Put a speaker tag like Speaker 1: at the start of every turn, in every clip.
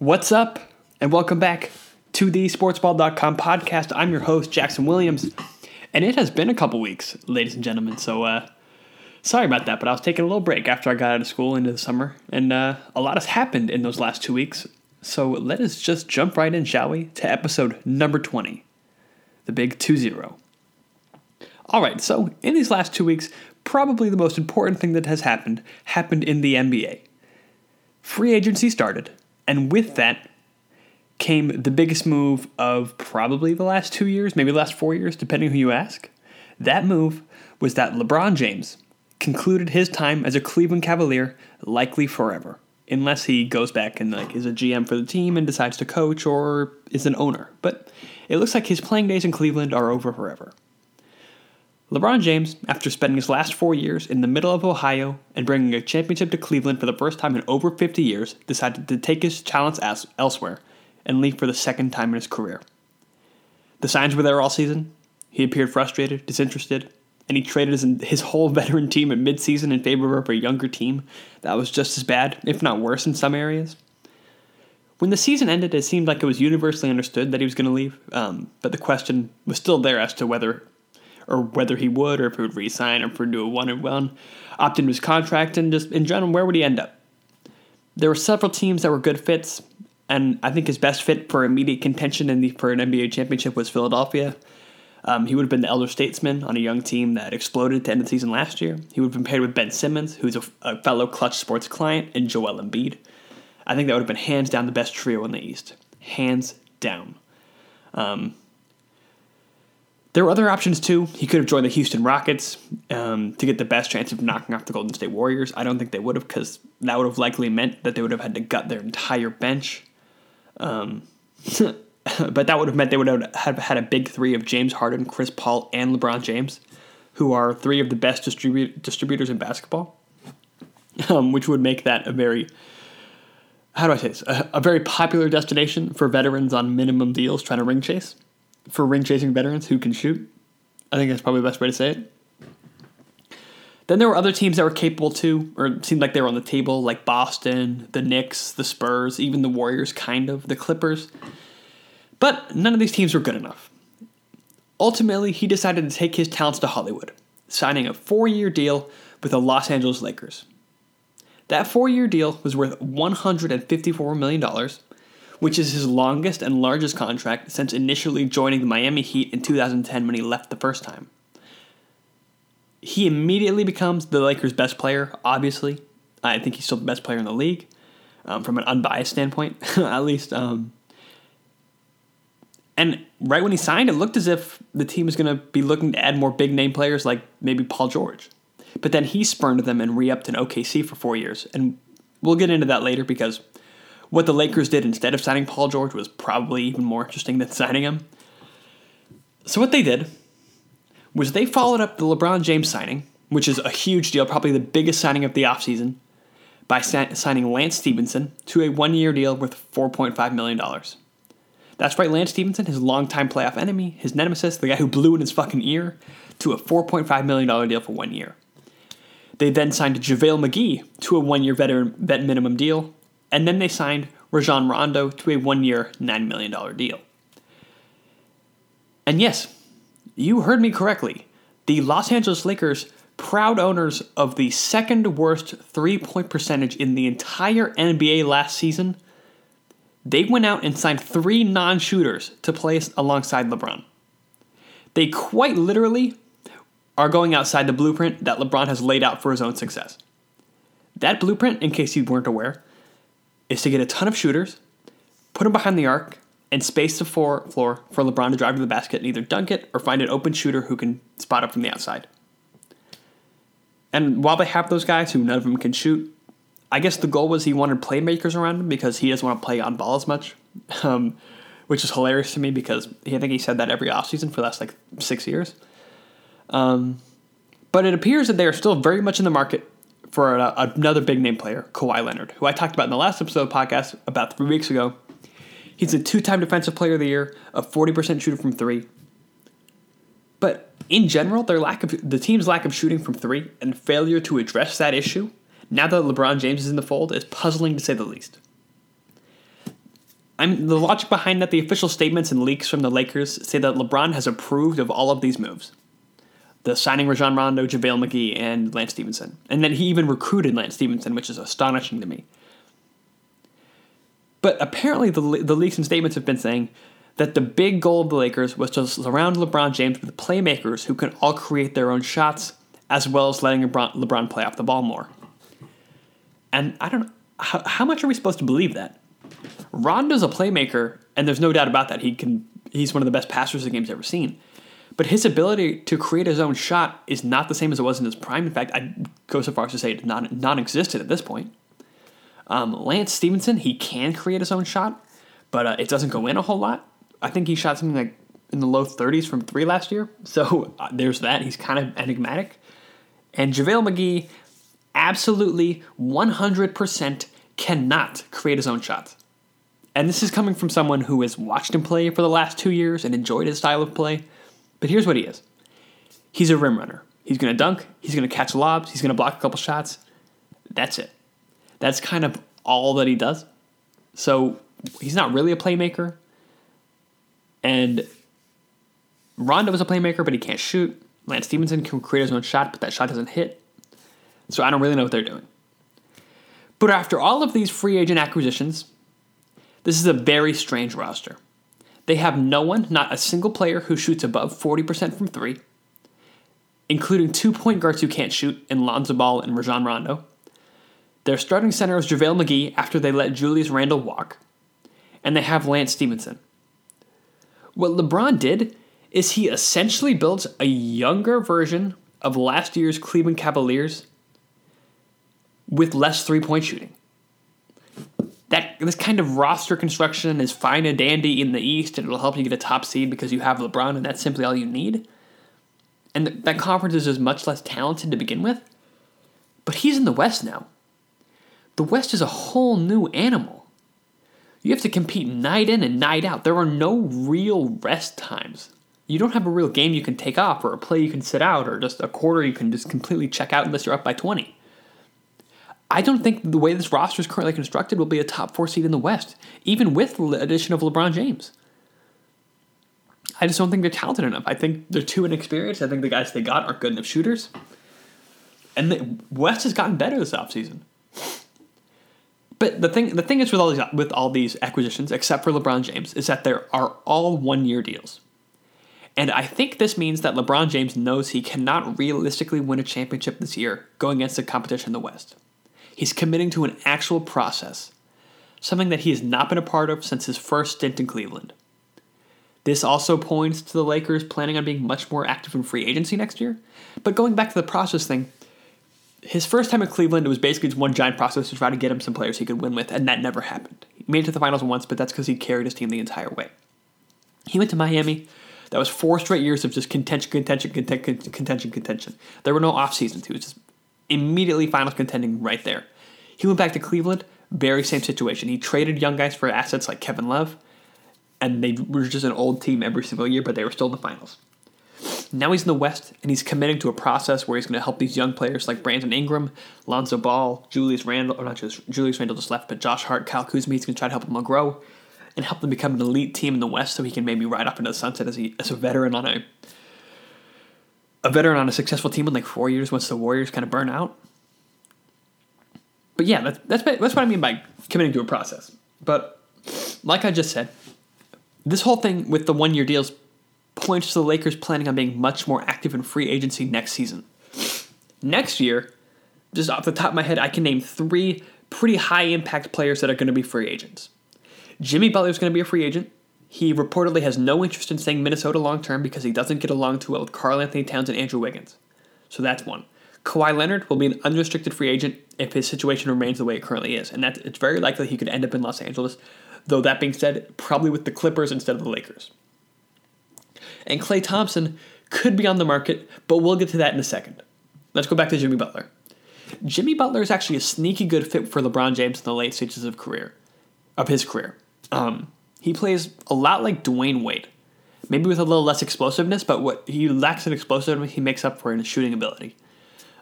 Speaker 1: What's up? And welcome back to the sportsball.com podcast. I'm your host, Jackson Williams. And it has been a couple weeks, ladies and gentlemen. So, uh, sorry about that, but I was taking a little break after I got out of school into the summer. And uh, a lot has happened in those last two weeks. So, let us just jump right in, shall we, to episode number 20, the big 2 0. All right, so in these last two weeks, probably the most important thing that has happened happened in the NBA. Free agency started, and with that came the biggest move of probably the last two years, maybe the last four years, depending who you ask. That move was that LeBron James concluded his time as a Cleveland Cavalier likely forever, unless he goes back and like is a GM for the team and decides to coach or is an owner. But it looks like his playing days in Cleveland are over forever. LeBron James, after spending his last four years in the middle of Ohio and bringing a championship to Cleveland for the first time in over 50 years, decided to take his talents as- elsewhere and leave for the second time in his career. The signs were there all season. He appeared frustrated, disinterested, and he traded his, his whole veteran team at midseason in favor of a younger team that was just as bad, if not worse, in some areas. When the season ended, it seemed like it was universally understood that he was going to leave, um, but the question was still there as to whether or whether he would, or if he would resign, or if he would do a one and one, opt into his contract, and just in general, where would he end up? There were several teams that were good fits, and I think his best fit for immediate contention in the for an NBA championship was Philadelphia. Um, he would have been the elder statesman on a young team that exploded to end the season last year. He would have been paired with Ben Simmons, who's a, a fellow Clutch Sports client, and Joel Embiid. I think that would have been hands down the best trio in the East. Hands down. Um, there were other options too. He could have joined the Houston Rockets um, to get the best chance of knocking off the Golden State Warriors. I don't think they would have because that would have likely meant that they would have had to gut their entire bench. Um, but that would have meant they would have had a big three of James Harden, Chris Paul, and LeBron James, who are three of the best distribu- distributors in basketball, um, which would make that a very how do I say this? A, a very popular destination for veterans on minimum deals trying to ring chase for ring chasing veterans who can shoot. I think that's probably the best way to say it. Then there were other teams that were capable too, or seemed like they were on the table, like Boston, the Knicks, the Spurs, even the Warriors, kind of, the Clippers. But none of these teams were good enough. Ultimately, he decided to take his talents to Hollywood, signing a four year deal with the Los Angeles Lakers. That four year deal was worth $154 million, which is his longest and largest contract since initially joining the Miami Heat in 2010 when he left the first time. He immediately becomes the Lakers' best player, obviously. I think he's still the best player in the league um, from an unbiased standpoint, at least. Um, and right when he signed, it looked as if the team was going to be looking to add more big name players like maybe Paul George. But then he spurned them and re upped in OKC for four years. And we'll get into that later because what the Lakers did instead of signing Paul George was probably even more interesting than signing him. So, what they did was they followed up the LeBron James signing, which is a huge deal, probably the biggest signing of the offseason, by signing Lance Stephenson to a one year deal worth $4.5 million. That's right, Lance Stephenson, his longtime playoff enemy, his nemesis, the guy who blew in his fucking ear, to a $4.5 million deal for one year. They then signed JaVale McGee to a one year veteran vet minimum deal, and then they signed Rajon Rondo to a one year, $9 million deal. And yes, you heard me correctly. The Los Angeles Lakers, proud owners of the second worst three point percentage in the entire NBA last season, they went out and signed three non shooters to play alongside LeBron. They quite literally are going outside the blueprint that LeBron has laid out for his own success. That blueprint, in case you weren't aware, is to get a ton of shooters, put them behind the arc, and space the floor, floor for LeBron to drive to the basket and either dunk it or find an open shooter who can spot up from the outside. And while they have those guys who none of them can shoot, I guess the goal was he wanted playmakers around him because he doesn't want to play on ball as much, um, which is hilarious to me because I think he said that every offseason for the last like six years. Um, but it appears that they are still very much in the market for a, another big name player, Kawhi Leonard, who I talked about in the last episode of the podcast about three weeks ago. He's a two time defensive player of the year, a 40% shooter from three. But in general, their lack of the team's lack of shooting from three and failure to address that issue, now that LeBron James is in the fold, is puzzling to say the least. I'm the logic behind that. The official statements and leaks from the Lakers say that LeBron has approved of all of these moves, the signing Rajon Rondo, JaVale McGee, and Lance Stephenson, and then he even recruited Lance Stephenson, which is astonishing to me. But apparently, the the leaks and statements have been saying that the big goal of the Lakers was to surround LeBron James with playmakers who can all create their own shots, as well as letting LeBron, LeBron play off the ball more. And I don't know how, how much are we supposed to believe that? Rondo's a playmaker, and there's no doubt about that. He can he's one of the best passers the game's ever seen. But his ability to create his own shot is not the same as it was in his prime. In fact, I'd go so far as to say it's non non-existent at this point. Um, Lance Stephenson, he can create his own shot, but uh, it doesn't go in a whole lot. I think he shot something like in the low 30s from three last year. So uh, there's that. He's kind of enigmatic. And JaVale McGee absolutely 100% cannot create his own shots. And this is coming from someone who has watched him play for the last two years and enjoyed his style of play. But here's what he is he's a rim runner. He's going to dunk, he's going to catch lobs, he's going to block a couple shots. That's it. That's kind of all that he does. So he's not really a playmaker. And Rondo is a playmaker, but he can't shoot. Lance Stephenson can create his own shot, but that shot doesn't hit. So I don't really know what they're doing. But after all of these free agent acquisitions, this is a very strange roster. They have no one, not a single player who shoots above 40% from three, including two point guards who can't shoot in Lonzo Ball and Rajon Rondo. Their starting center is JaVale McGee after they let Julius Randle walk, and they have Lance Stephenson. What LeBron did is he essentially built a younger version of last year's Cleveland Cavaliers with less three point shooting. That this kind of roster construction is fine and dandy in the East, and it'll help you get a top seed because you have LeBron, and that's simply all you need. And that conference is just much less talented to begin with. But he's in the West now. The West is a whole new animal. You have to compete night in and night out. There are no real rest times. You don't have a real game you can take off, or a play you can sit out, or just a quarter you can just completely check out unless you're up by 20. I don't think the way this roster is currently constructed will be a top four seed in the West, even with the addition of LeBron James. I just don't think they're talented enough. I think they're too inexperienced. I think the guys they got aren't good enough shooters. And the West has gotten better this offseason. But the thing, the thing is with all these with all these acquisitions, except for LeBron James, is that there are all one year deals. And I think this means that LeBron James knows he cannot realistically win a championship this year going against the competition in the West. He's committing to an actual process, something that he has not been a part of since his first stint in Cleveland. This also points to the Lakers planning on being much more active in free agency next year. But going back to the process thing, his first time in Cleveland, it was basically just one giant process to try to get him some players he could win with, and that never happened. He made it to the finals once, but that's because he carried his team the entire way. He went to Miami. That was four straight years of just contention, contention, contention, contention, contention. There were no off seasons. He was just immediately finals contending right there. He went back to Cleveland, very same situation. He traded young guys for assets like Kevin Love, and they were just an old team every single year, but they were still in the finals. Now he's in the West, and he's committing to a process where he's going to help these young players like Brandon Ingram, Lonzo Ball, Julius Randle, or not just Julius Randle just left, but Josh Hart, Kyle Kuzma. He's going to try to help them grow and help them become an elite team in the West, so he can maybe ride up into the sunset as, he, as a veteran on a a veteran on a successful team in like four years once the Warriors kind of burn out. But yeah, that's, that's, that's what I mean by committing to a process. But like I just said, this whole thing with the one year deals points to the Lakers planning on being much more active in free agency next season. Next year, just off the top of my head, I can name three pretty high impact players that are going to be free agents. Jimmy Butler is going to be a free agent. He reportedly has no interest in staying Minnesota long term because he doesn't get along too well with Karl-Anthony Towns and Andrew Wiggins. So that's one. Kawhi Leonard will be an unrestricted free agent if his situation remains the way it currently is, and that it's very likely he could end up in Los Angeles. Though that being said, probably with the Clippers instead of the Lakers. And Klay Thompson could be on the market, but we'll get to that in a second. Let's go back to Jimmy Butler. Jimmy Butler is actually a sneaky good fit for LeBron James in the late stages of career, of his career. Um, he plays a lot like Dwyane Wade, maybe with a little less explosiveness, but what he lacks in explosiveness, he makes up for in his shooting ability.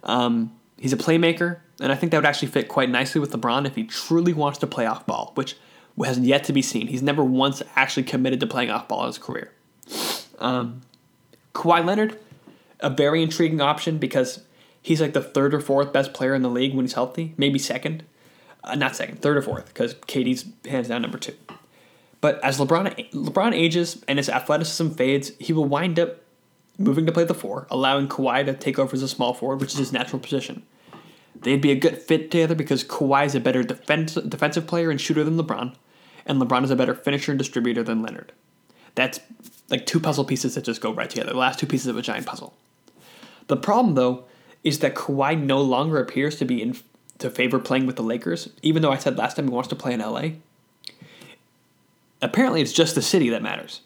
Speaker 1: Um, he's a playmaker, and I think that would actually fit quite nicely with LeBron if he truly wants to play off ball, which has yet to be seen. He's never once actually committed to playing off ball in his career. Um, Kawhi Leonard, a very intriguing option because he's like the third or fourth best player in the league when he's healthy, maybe second. Uh, not second, third or fourth, because KD's hands down number two. But as LeBron LeBron ages and his athleticism fades, he will wind up moving to play the four, allowing Kawhi to take over as a small forward, which is his natural position. They'd be a good fit together because Kawhi is a better defense, defensive player and shooter than LeBron, and LeBron is a better finisher and distributor than Leonard. That's like two puzzle pieces that just go right together. The last two pieces of a giant puzzle. The problem, though, is that Kawhi no longer appears to be in to favor playing with the Lakers, even though I said last time he wants to play in LA. Apparently, it's just the city that matters.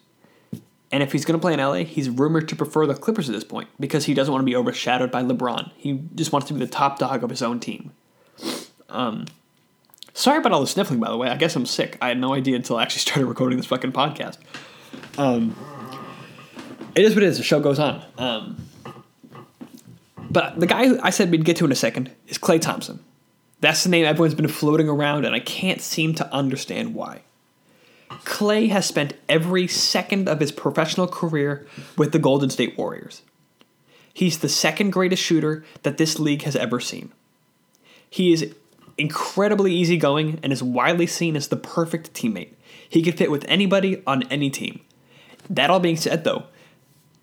Speaker 1: And if he's going to play in LA, he's rumored to prefer the Clippers at this point because he doesn't want to be overshadowed by LeBron. He just wants to be the top dog of his own team. Um, sorry about all the sniffling, by the way. I guess I'm sick. I had no idea until I actually started recording this fucking podcast. Um, it is what it is. The show goes on. Um, but the guy I said we'd get to in a second is Klay Thompson. That's the name everyone's been floating around, and I can't seem to understand why. Klay has spent every second of his professional career with the Golden State Warriors. He's the second greatest shooter that this league has ever seen. He is incredibly easygoing and is widely seen as the perfect teammate. He could fit with anybody on any team. That all being said, though,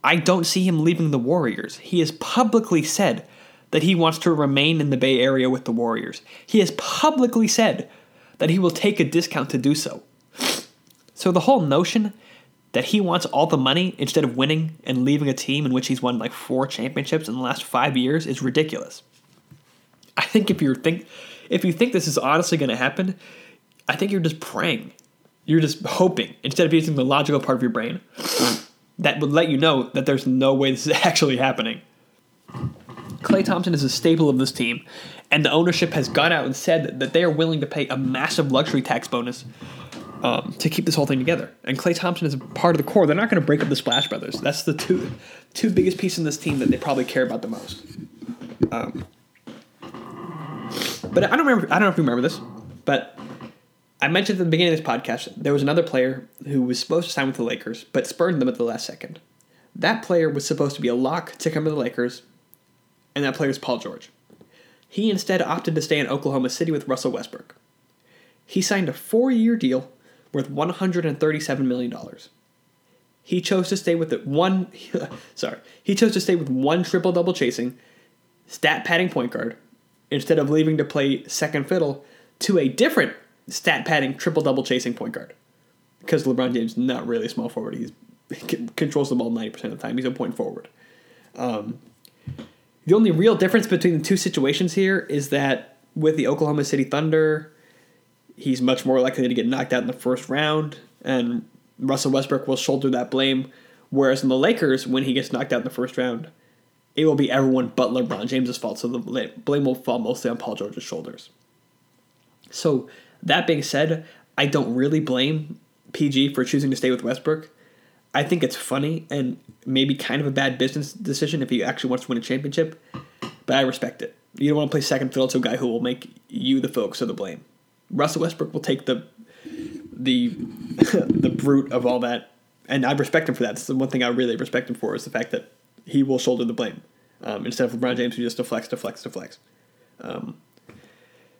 Speaker 1: I don't see him leaving the Warriors. He has publicly said that he wants to remain in the Bay Area with the Warriors. He has publicly said that he will take a discount to do so. So the whole notion that he wants all the money instead of winning and leaving a team in which he's won like four championships in the last five years is ridiculous. I think if you think if you think this is honestly going to happen, I think you're just praying. You're just hoping instead of using the logical part of your brain that would let you know that there's no way this is actually happening. Klay Thompson is a staple of this team, and the ownership has gone out and said that they are willing to pay a massive luxury tax bonus um, to keep this whole thing together. And Klay Thompson is part of the core. They're not going to break up the Splash Brothers. That's the two two biggest pieces in this team that they probably care about the most. Um, but I don't remember. I don't know if you remember this, but I mentioned at the beginning of this podcast there was another player who was supposed to sign with the Lakers, but spurned them at the last second. That player was supposed to be a lock to come to the Lakers, and that player is Paul George. He instead opted to stay in Oklahoma City with Russell Westbrook. He signed a four-year deal worth $137 million. He chose to stay with one sorry, he chose to stay with one triple double chasing, stat padding point guard, instead of leaving to play second fiddle to a different stat padding triple double chasing point guard. Because LeBron James is not really a small forward. He's, he controls the ball 90% of the time. He's a point forward. Um, the only real difference between the two situations here is that with the Oklahoma City Thunder, he's much more likely to get knocked out in the first round, and Russell Westbrook will shoulder that blame. Whereas in the Lakers, when he gets knocked out in the first round, it will be everyone but LeBron James's fault. So the blame will fall mostly on Paul George's shoulders. So that being said, I don't really blame PG for choosing to stay with Westbrook. I think it's funny and maybe kind of a bad business decision if he actually wants to win a championship, but I respect it. You don't want to play second fiddle to a guy who will make you the focus of the blame. Russell Westbrook will take the the the brute of all that, and I respect him for that. That's the one thing I really respect him for is the fact that he will shoulder the blame um, instead of LeBron James who just deflects, deflects, deflects. Um,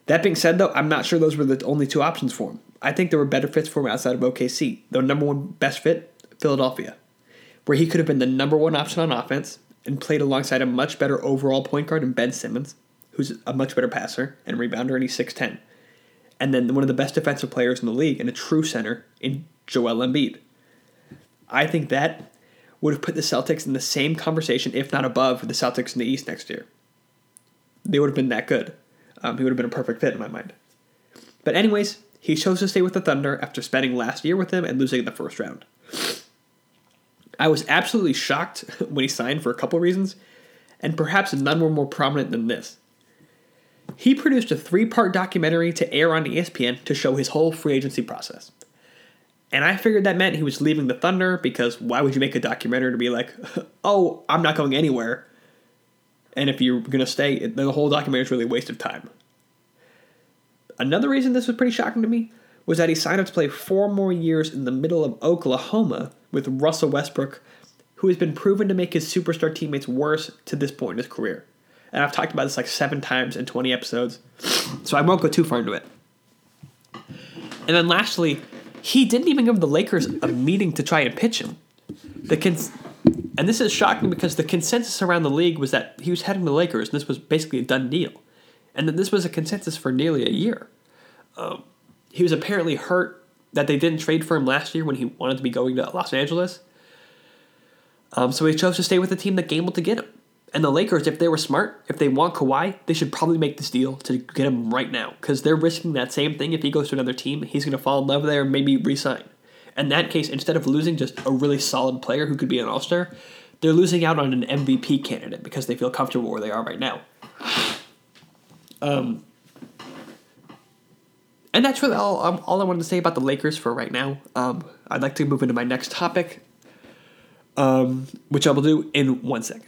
Speaker 1: that being said, though, I'm not sure those were the only two options for him. I think there were better fits for him outside of OKC. The number one best fit, Philadelphia, where he could have been the number one option on offense and played alongside a much better overall point guard in Ben Simmons, who's a much better passer and rebounder, and he's 6'10 and then one of the best defensive players in the league and a true center in Joel Embiid. I think that would have put the Celtics in the same conversation, if not above, the Celtics in the East next year. They would have been that good. Um, he would have been a perfect fit in my mind. But anyways, he chose to stay with the Thunder after spending last year with them and losing in the first round. I was absolutely shocked when he signed for a couple reasons, and perhaps none were more prominent than this. He produced a three part documentary to air on ESPN to show his whole free agency process. And I figured that meant he was leaving the Thunder because why would you make a documentary to be like, oh, I'm not going anywhere? And if you're going to stay, the whole documentary is really a waste of time. Another reason this was pretty shocking to me was that he signed up to play four more years in the middle of Oklahoma with Russell Westbrook, who has been proven to make his superstar teammates worse to this point in his career. And I've talked about this like seven times in 20 episodes, so I won't go too far into it. And then lastly, he didn't even give the Lakers a meeting to try and pitch him. The cons- and this is shocking because the consensus around the league was that he was heading to the Lakers, and this was basically a done deal. And that this was a consensus for nearly a year. Um, he was apparently hurt that they didn't trade for him last year when he wanted to be going to Los Angeles. Um, so he chose to stay with the team that gambled to get him. And the Lakers, if they were smart, if they want Kawhi, they should probably make this deal to get him right now because they're risking that same thing. If he goes to another team, he's going to fall in love there and maybe resign. In that case, instead of losing just a really solid player who could be an All Star, they're losing out on an MVP candidate because they feel comfortable where they are right now. Um, and that's really all, um, all I wanted to say about the Lakers for right now. Um, I'd like to move into my next topic, um, which I will do in one second.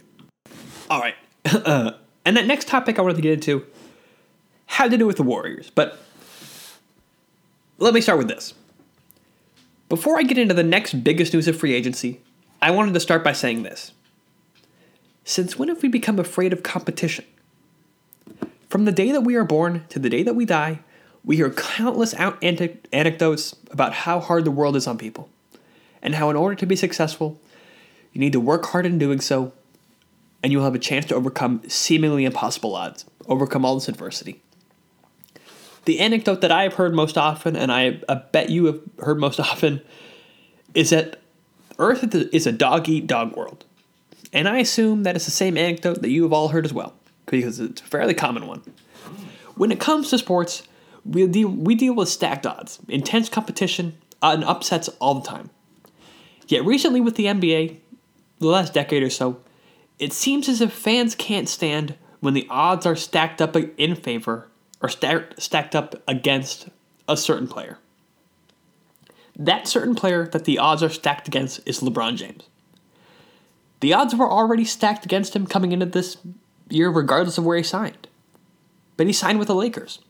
Speaker 1: All right. Uh, and that next topic I wanted to get into had to do with the Warriors. But let me start with this. Before I get into the next biggest news of free agency, I wanted to start by saying this. Since when have we become afraid of competition? From the day that we are born to the day that we die, we hear countless out anecdotes about how hard the world is on people, and how in order to be successful, you need to work hard in doing so and you'll have a chance to overcome seemingly impossible odds, overcome all this adversity. The anecdote that I have heard most often, and I, I bet you have heard most often, is that Earth is a dog eat dog world. And I assume that it's the same anecdote that you have all heard as well, because it's a fairly common one. When it comes to sports, we deal, we deal with stacked odds, intense competition, and upsets all the time. Yet recently with the NBA, the last decade or so, it seems as if fans can't stand when the odds are stacked up in favor or stacked up against a certain player. That certain player that the odds are stacked against is LeBron James. The odds were already stacked against him coming into this year, regardless of where he signed. But he signed with the Lakers,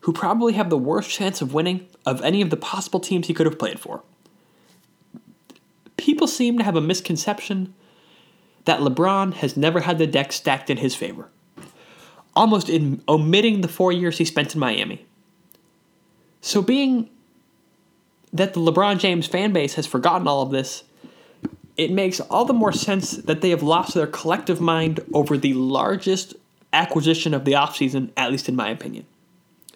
Speaker 1: who probably have the worst chance of winning of any of the possible teams he could have played for. People seem to have a misconception that LeBron has never had the deck stacked in his favor, almost in omitting the four years he spent in Miami. So, being that the LeBron James fan base has forgotten all of this, it makes all the more sense that they have lost their collective mind over the largest acquisition of the offseason, at least in my opinion.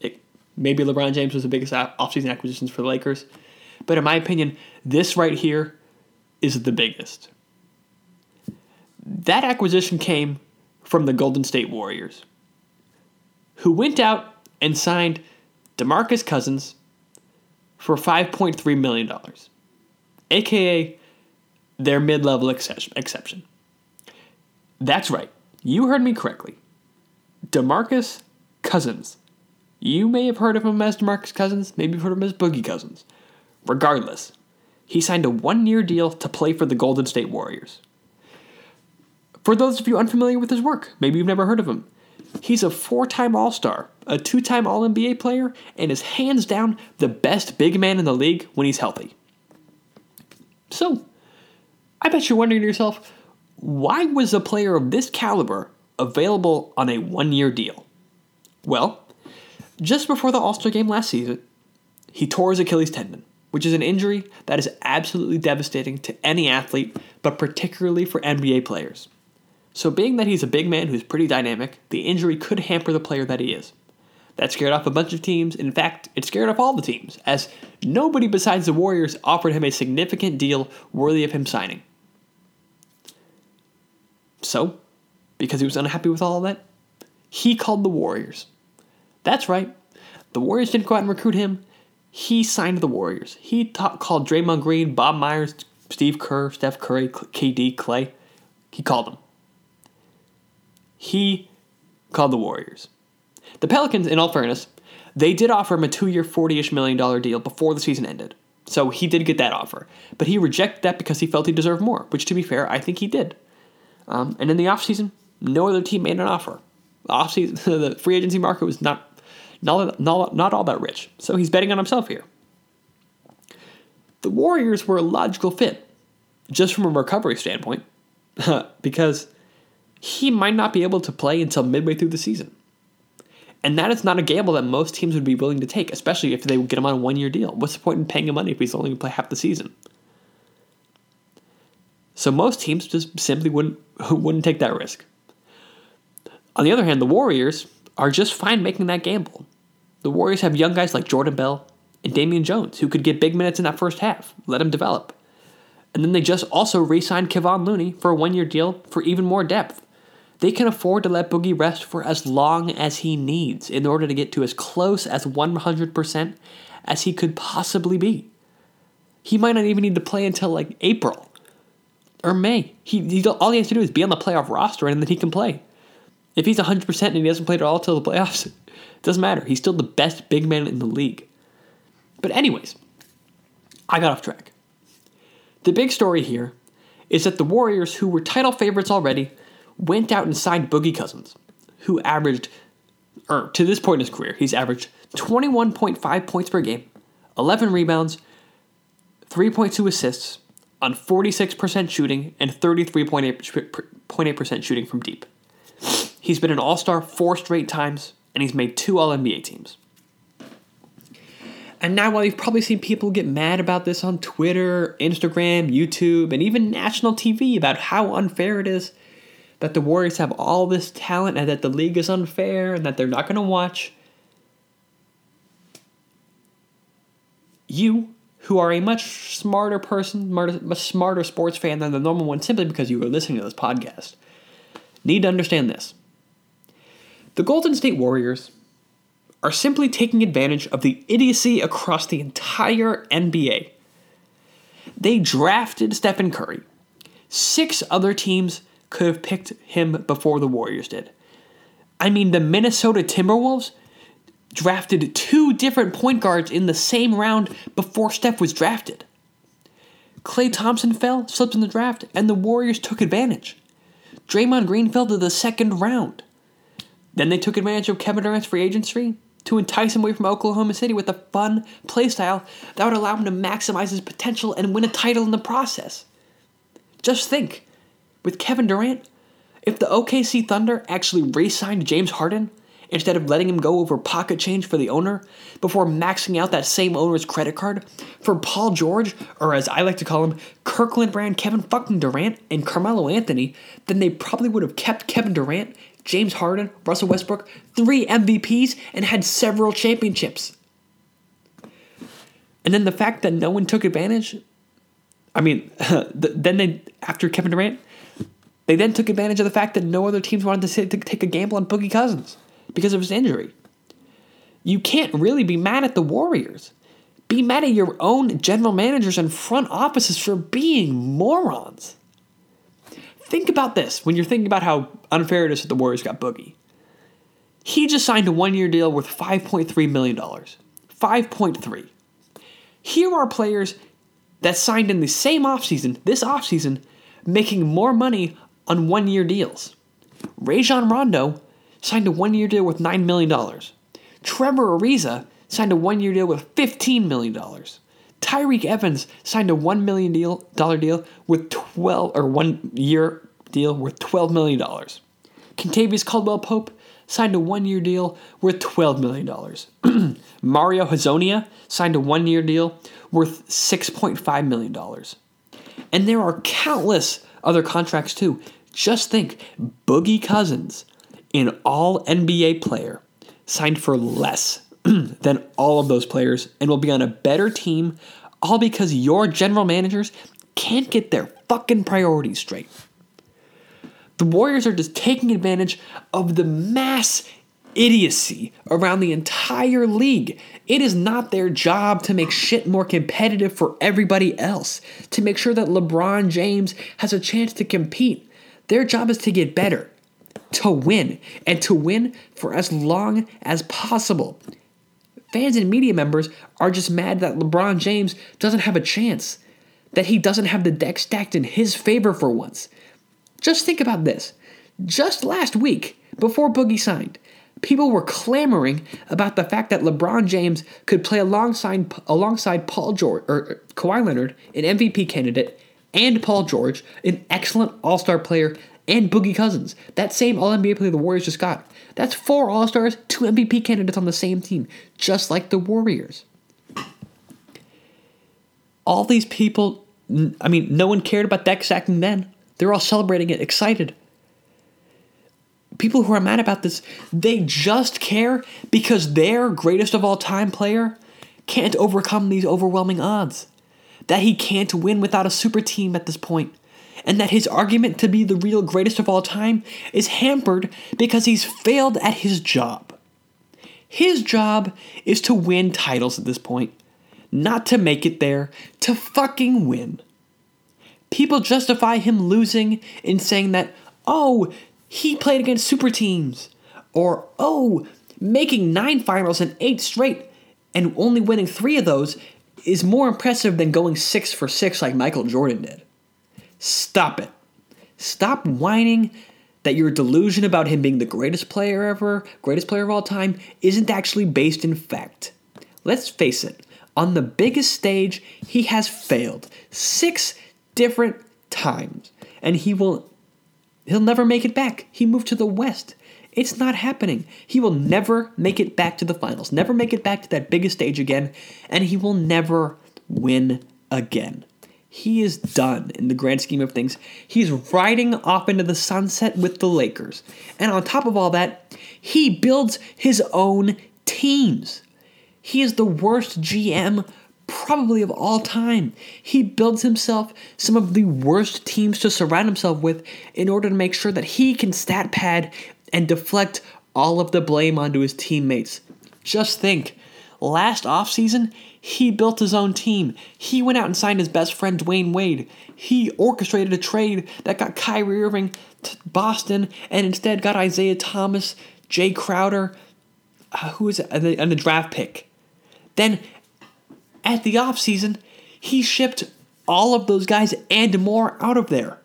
Speaker 1: It, maybe LeBron James was the biggest offseason acquisitions for the Lakers, but in my opinion, this right here is the biggest. That acquisition came from the Golden State Warriors, who went out and signed DeMarcus Cousins for $5.3 million, aka their mid level exception. That's right, you heard me correctly. DeMarcus Cousins. You may have heard of him as DeMarcus Cousins, maybe you've heard of him as Boogie Cousins. Regardless, he signed a one year deal to play for the Golden State Warriors. For those of you unfamiliar with his work, maybe you've never heard of him. He's a four time All Star, a two time All NBA player, and is hands down the best big man in the league when he's healthy. So, I bet you're wondering to yourself, why was a player of this caliber available on a one year deal? Well, just before the All Star game last season, he tore his Achilles tendon, which is an injury that is absolutely devastating to any athlete, but particularly for NBA players. So, being that he's a big man who's pretty dynamic, the injury could hamper the player that he is. That scared off a bunch of teams. In fact, it scared off all the teams, as nobody besides the Warriors offered him a significant deal worthy of him signing. So, because he was unhappy with all of that, he called the Warriors. That's right, the Warriors didn't go out and recruit him. He signed the Warriors. He called Draymond Green, Bob Myers, Steve Kerr, Steph Curry, KD, Klay. He called them he called the Warriors. The Pelicans, in all fairness, they did offer him a two year, 40 ish million dollar deal before the season ended. So he did get that offer. But he rejected that because he felt he deserved more, which, to be fair, I think he did. Um, and in the offseason, no other team made an offer. The, offseason, the free agency market was not, not, not, not all that rich. So he's betting on himself here. the Warriors were a logical fit, just from a recovery standpoint, because he might not be able to play until midway through the season. And that is not a gamble that most teams would be willing to take, especially if they would get him on a one year deal. What's the point in paying him money if he's only going to play half the season? So most teams just simply wouldn't wouldn't take that risk. On the other hand, the Warriors are just fine making that gamble. The Warriors have young guys like Jordan Bell and Damian Jones who could get big minutes in that first half. Let him develop. And then they just also re signed Kevon Looney for a one year deal for even more depth. They can afford to let Boogie rest for as long as he needs in order to get to as close as 100% as he could possibly be. He might not even need to play until like April or May. He, he all he has to do is be on the playoff roster and then he can play. If he's 100% and he doesn't play at all till the playoffs, it doesn't matter. He's still the best big man in the league. But, anyways, I got off track. The big story here is that the Warriors, who were title favorites already, went out and signed Boogie Cousins, who averaged, or to this point in his career, he's averaged 21.5 points per game, 11 rebounds, 3.2 assists on 46% shooting and 33.8% shooting from deep. He's been an all star four straight times, and he's made two All NBA teams. And now, while you've probably seen people get mad about this on Twitter, Instagram, YouTube, and even national TV about how unfair it is that the Warriors have all this talent and that the league is unfair and that they're not going to watch. You, who are a much smarter person, much smarter sports fan than the normal one, simply because you are listening to this podcast, need to understand this. The Golden State Warriors are simply taking advantage of the idiocy across the entire NBA. They drafted Stephen Curry. Six other teams could have picked him before the Warriors did. I mean, the Minnesota Timberwolves drafted two different point guards in the same round before Steph was drafted. Klay Thompson fell, slipped in the draft, and the Warriors took advantage. Draymond Green fell to the second round. Then they took advantage of Kevin Durant's free agency to entice him away from Oklahoma City with a fun playstyle that would allow him to maximize his potential and win a title in the process. Just think with Kevin Durant, if the OKC Thunder actually re signed James Harden instead of letting him go over pocket change for the owner before maxing out that same owner's credit card for Paul George, or as I like to call him, Kirkland brand Kevin fucking Durant and Carmelo Anthony, then they probably would have kept Kevin Durant, James Harden, Russell Westbrook, three MVPs, and had several championships. And then the fact that no one took advantage, I mean, then they, after Kevin Durant, they then took advantage of the fact that no other teams wanted to, to take a gamble on Boogie Cousins because of his injury. You can't really be mad at the Warriors. Be mad at your own general managers and front offices for being morons. Think about this when you're thinking about how unfair it is that the Warriors got Boogie. He just signed a one year deal worth $5.3 million. 5.3. Here are players that signed in the same offseason, this offseason, making more money on one year deals. Rajon Rondo signed a one year deal with $9 million. Trevor Ariza signed a one year deal with $15 million. Tyreke Evans signed a $1 million deal, dollar deal with 12 or one year deal worth $12 million. Kentavious Caldwell Pope signed a one year deal worth $12 million. Mario Hezonja signed a one year deal worth $6.5 million. And there are countless other contracts too. Just think Boogie Cousins, an all NBA player, signed for less than all of those players and will be on a better team, all because your general managers can't get their fucking priorities straight. The Warriors are just taking advantage of the mass idiocy around the entire league. It is not their job to make shit more competitive for everybody else, to make sure that LeBron James has a chance to compete. Their job is to get better, to win, and to win for as long as possible. Fans and media members are just mad that LeBron James doesn't have a chance, that he doesn't have the deck stacked in his favor for once. Just think about this. Just last week, before Boogie signed, people were clamoring about the fact that LeBron James could play alongside alongside Paul George or Kawhi Leonard, an MVP candidate, and Paul George, an excellent All-Star player, and Boogie Cousins, that same All-NBA player the Warriors just got. That's four All-Stars, two MVP candidates on the same team, just like the Warriors. All these people, I mean, no one cared about deck stacking then. They're all celebrating it, excited people who are mad about this, they just care because their greatest of all time player can't overcome these overwhelming odds. That he can't win without a super team at this point, and that his argument to be the real greatest of all time is hampered because he's failed at his job. His job is to win titles at this point, not to make it there, to fucking win. People justify him losing in saying that, oh, he played against super teams. Or, oh, making nine finals and eight straight and only winning three of those is more impressive than going six for six like Michael Jordan did. Stop it. Stop whining that your delusion about him being the greatest player ever, greatest player of all time, isn't actually based in fact. Let's face it, on the biggest stage, he has failed six different times, and he will He'll never make it back. He moved to the West. It's not happening. He will never make it back to the finals, never make it back to that biggest stage again, and he will never win again. He is done in the grand scheme of things. He's riding off into the sunset with the Lakers. And on top of all that, he builds his own teams. He is the worst GM probably of all time. He builds himself some of the worst teams to surround himself with in order to make sure that he can stat pad and deflect all of the blame onto his teammates. Just think, last offseason, he built his own team. He went out and signed his best friend Dwyane Wade. He orchestrated a trade that got Kyrie Irving to Boston and instead got Isaiah Thomas, Jae Crowder, uh, who is it, and and the draft pick. Then at the offseason, he shipped all of those guys and more out of there.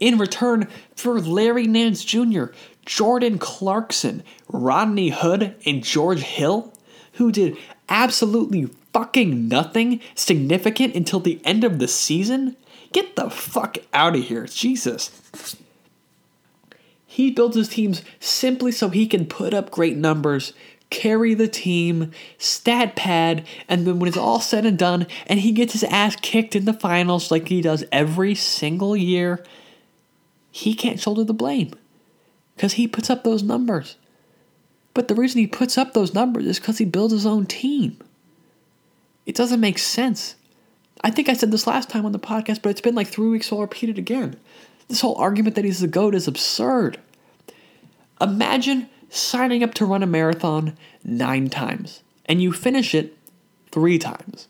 Speaker 1: In return for Larry Nance Jr., Jordan Clarkson, Rodney Hood, and George Hill, who did absolutely fucking nothing significant until the end of the season? Get the fuck out of here, Jesus. He builds his teams simply so he can put up great numbers carry the team, stat pad, and then when it's all said and done, and he gets his ass kicked in the finals like he does every single year, he can't shoulder the blame because he puts up those numbers. But the reason he puts up those numbers is because he builds his own team. It doesn't make sense. I think I said this last time on the podcast, but it's been like three weeks, so I'll repeat it again. This whole argument that he's the GOAT is absurd. Imagine signing up to run a marathon nine times, and you finish it three times.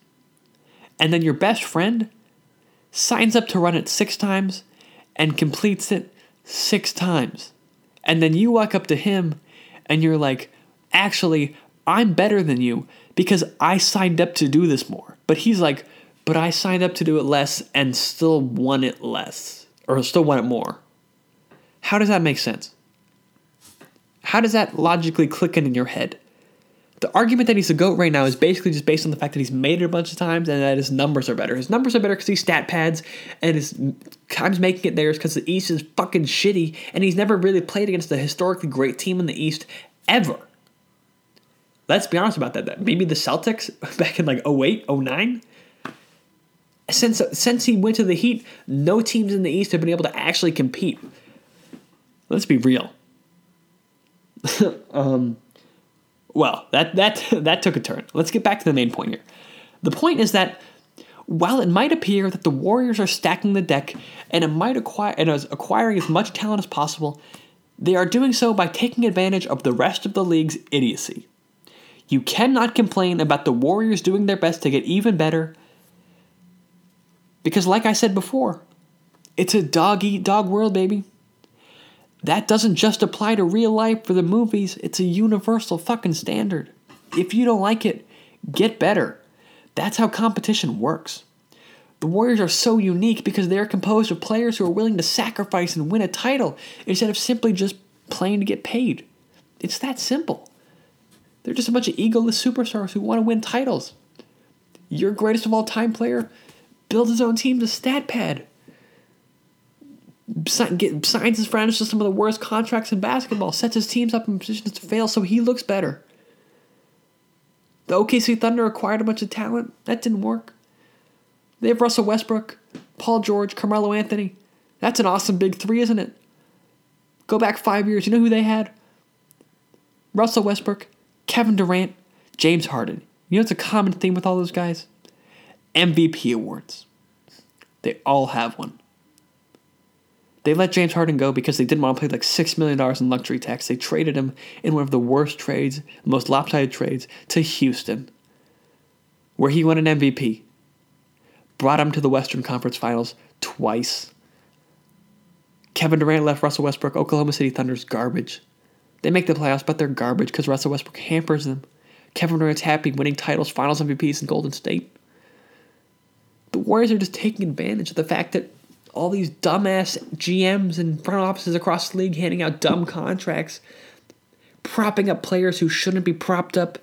Speaker 1: And then your best friend signs up to run it six times and completes it six times. And then you walk up to him and you're like, actually, I'm better than you because I signed up to do this more. But he's like, but I signed up to do it less and still won it less, or still won it more. How does that make sense? How does that logically click in in your head? The argument that he's a GOAT right now is basically just based on the fact that he's made it a bunch of times and that his numbers are better. His numbers are better because he's stat pads and his times making it there is because the East is fucking shitty and he's never really played against a historically great team in the East ever. Let's be honest about that. Maybe the Celtics back in like 08, 09? Since, since he went to the Heat, no teams in the East have been able to actually compete. Let's be real. um, well, that that that took a turn. Let's get back to the main point here. The point is that while it might appear that the Warriors are stacking the deck and it might acquire and is acquiring as much talent as possible, they are doing so by taking advantage of the rest of the league's idiocy. You cannot complain about the Warriors doing their best to get even better because like I said before, it's a dog eat dog world, baby. That doesn't just apply to real life for the movies, it's a universal fucking standard. If you don't like it, get better. That's how competition works. The Warriors are so unique because they are composed of players who are willing to sacrifice and win a title instead of simply just playing to get paid. It's that simple. They're just a bunch of egoless superstars who want to win titles. Your greatest of all time player builds his own team to stat pad. Signs his friends to some of the worst contracts in basketball, sets his teams up in positions to fail so he looks better. The OKC Thunder acquired a bunch of talent. That didn't work. They have Russell Westbrook, Paul George, Carmelo Anthony. That's an awesome big three, isn't it? Go back five years. You know who they had? Russell Westbrook, Kevin Durant, James Harden. You know what's a common theme with all those guys? MVP awards. They all have one. They let James Harden go because they didn't want to pay like $6 million in luxury tax. They traded him in one of the worst trades, most lopsided trades, to Houston, where he won an MVP. Brought him to the Western Conference Finals twice. Kevin Durant left Russell Westbrook. Oklahoma City Thunder's garbage. They make the playoffs, but they're garbage because Russell Westbrook hampers them. Kevin Durant's happy winning titles, finals MVPs in Golden State. The Warriors are just taking advantage of the fact that all these dumbass GMs and front offices across the league handing out dumb contracts, propping up players who shouldn't be propped up,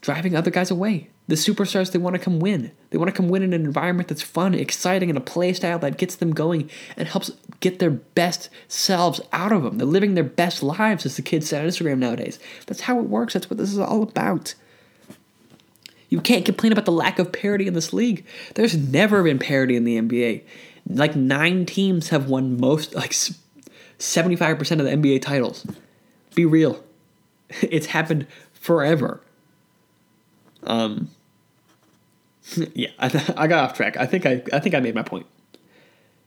Speaker 1: driving other guys away. The superstars, they want to come win. They want to come win in an environment that's fun, exciting, and a play style that gets them going and helps get their best selves out of them. They're living their best lives, as the kids say on Instagram nowadays. That's how it works. That's what this is all about. You can't complain about the lack of parity in this league. There's never been parity in the NBA. Like nine teams have won most, like 75% of the NBA titles. Be real. It's happened forever. Um, yeah, I, I got off track. I think I, I think I made my point.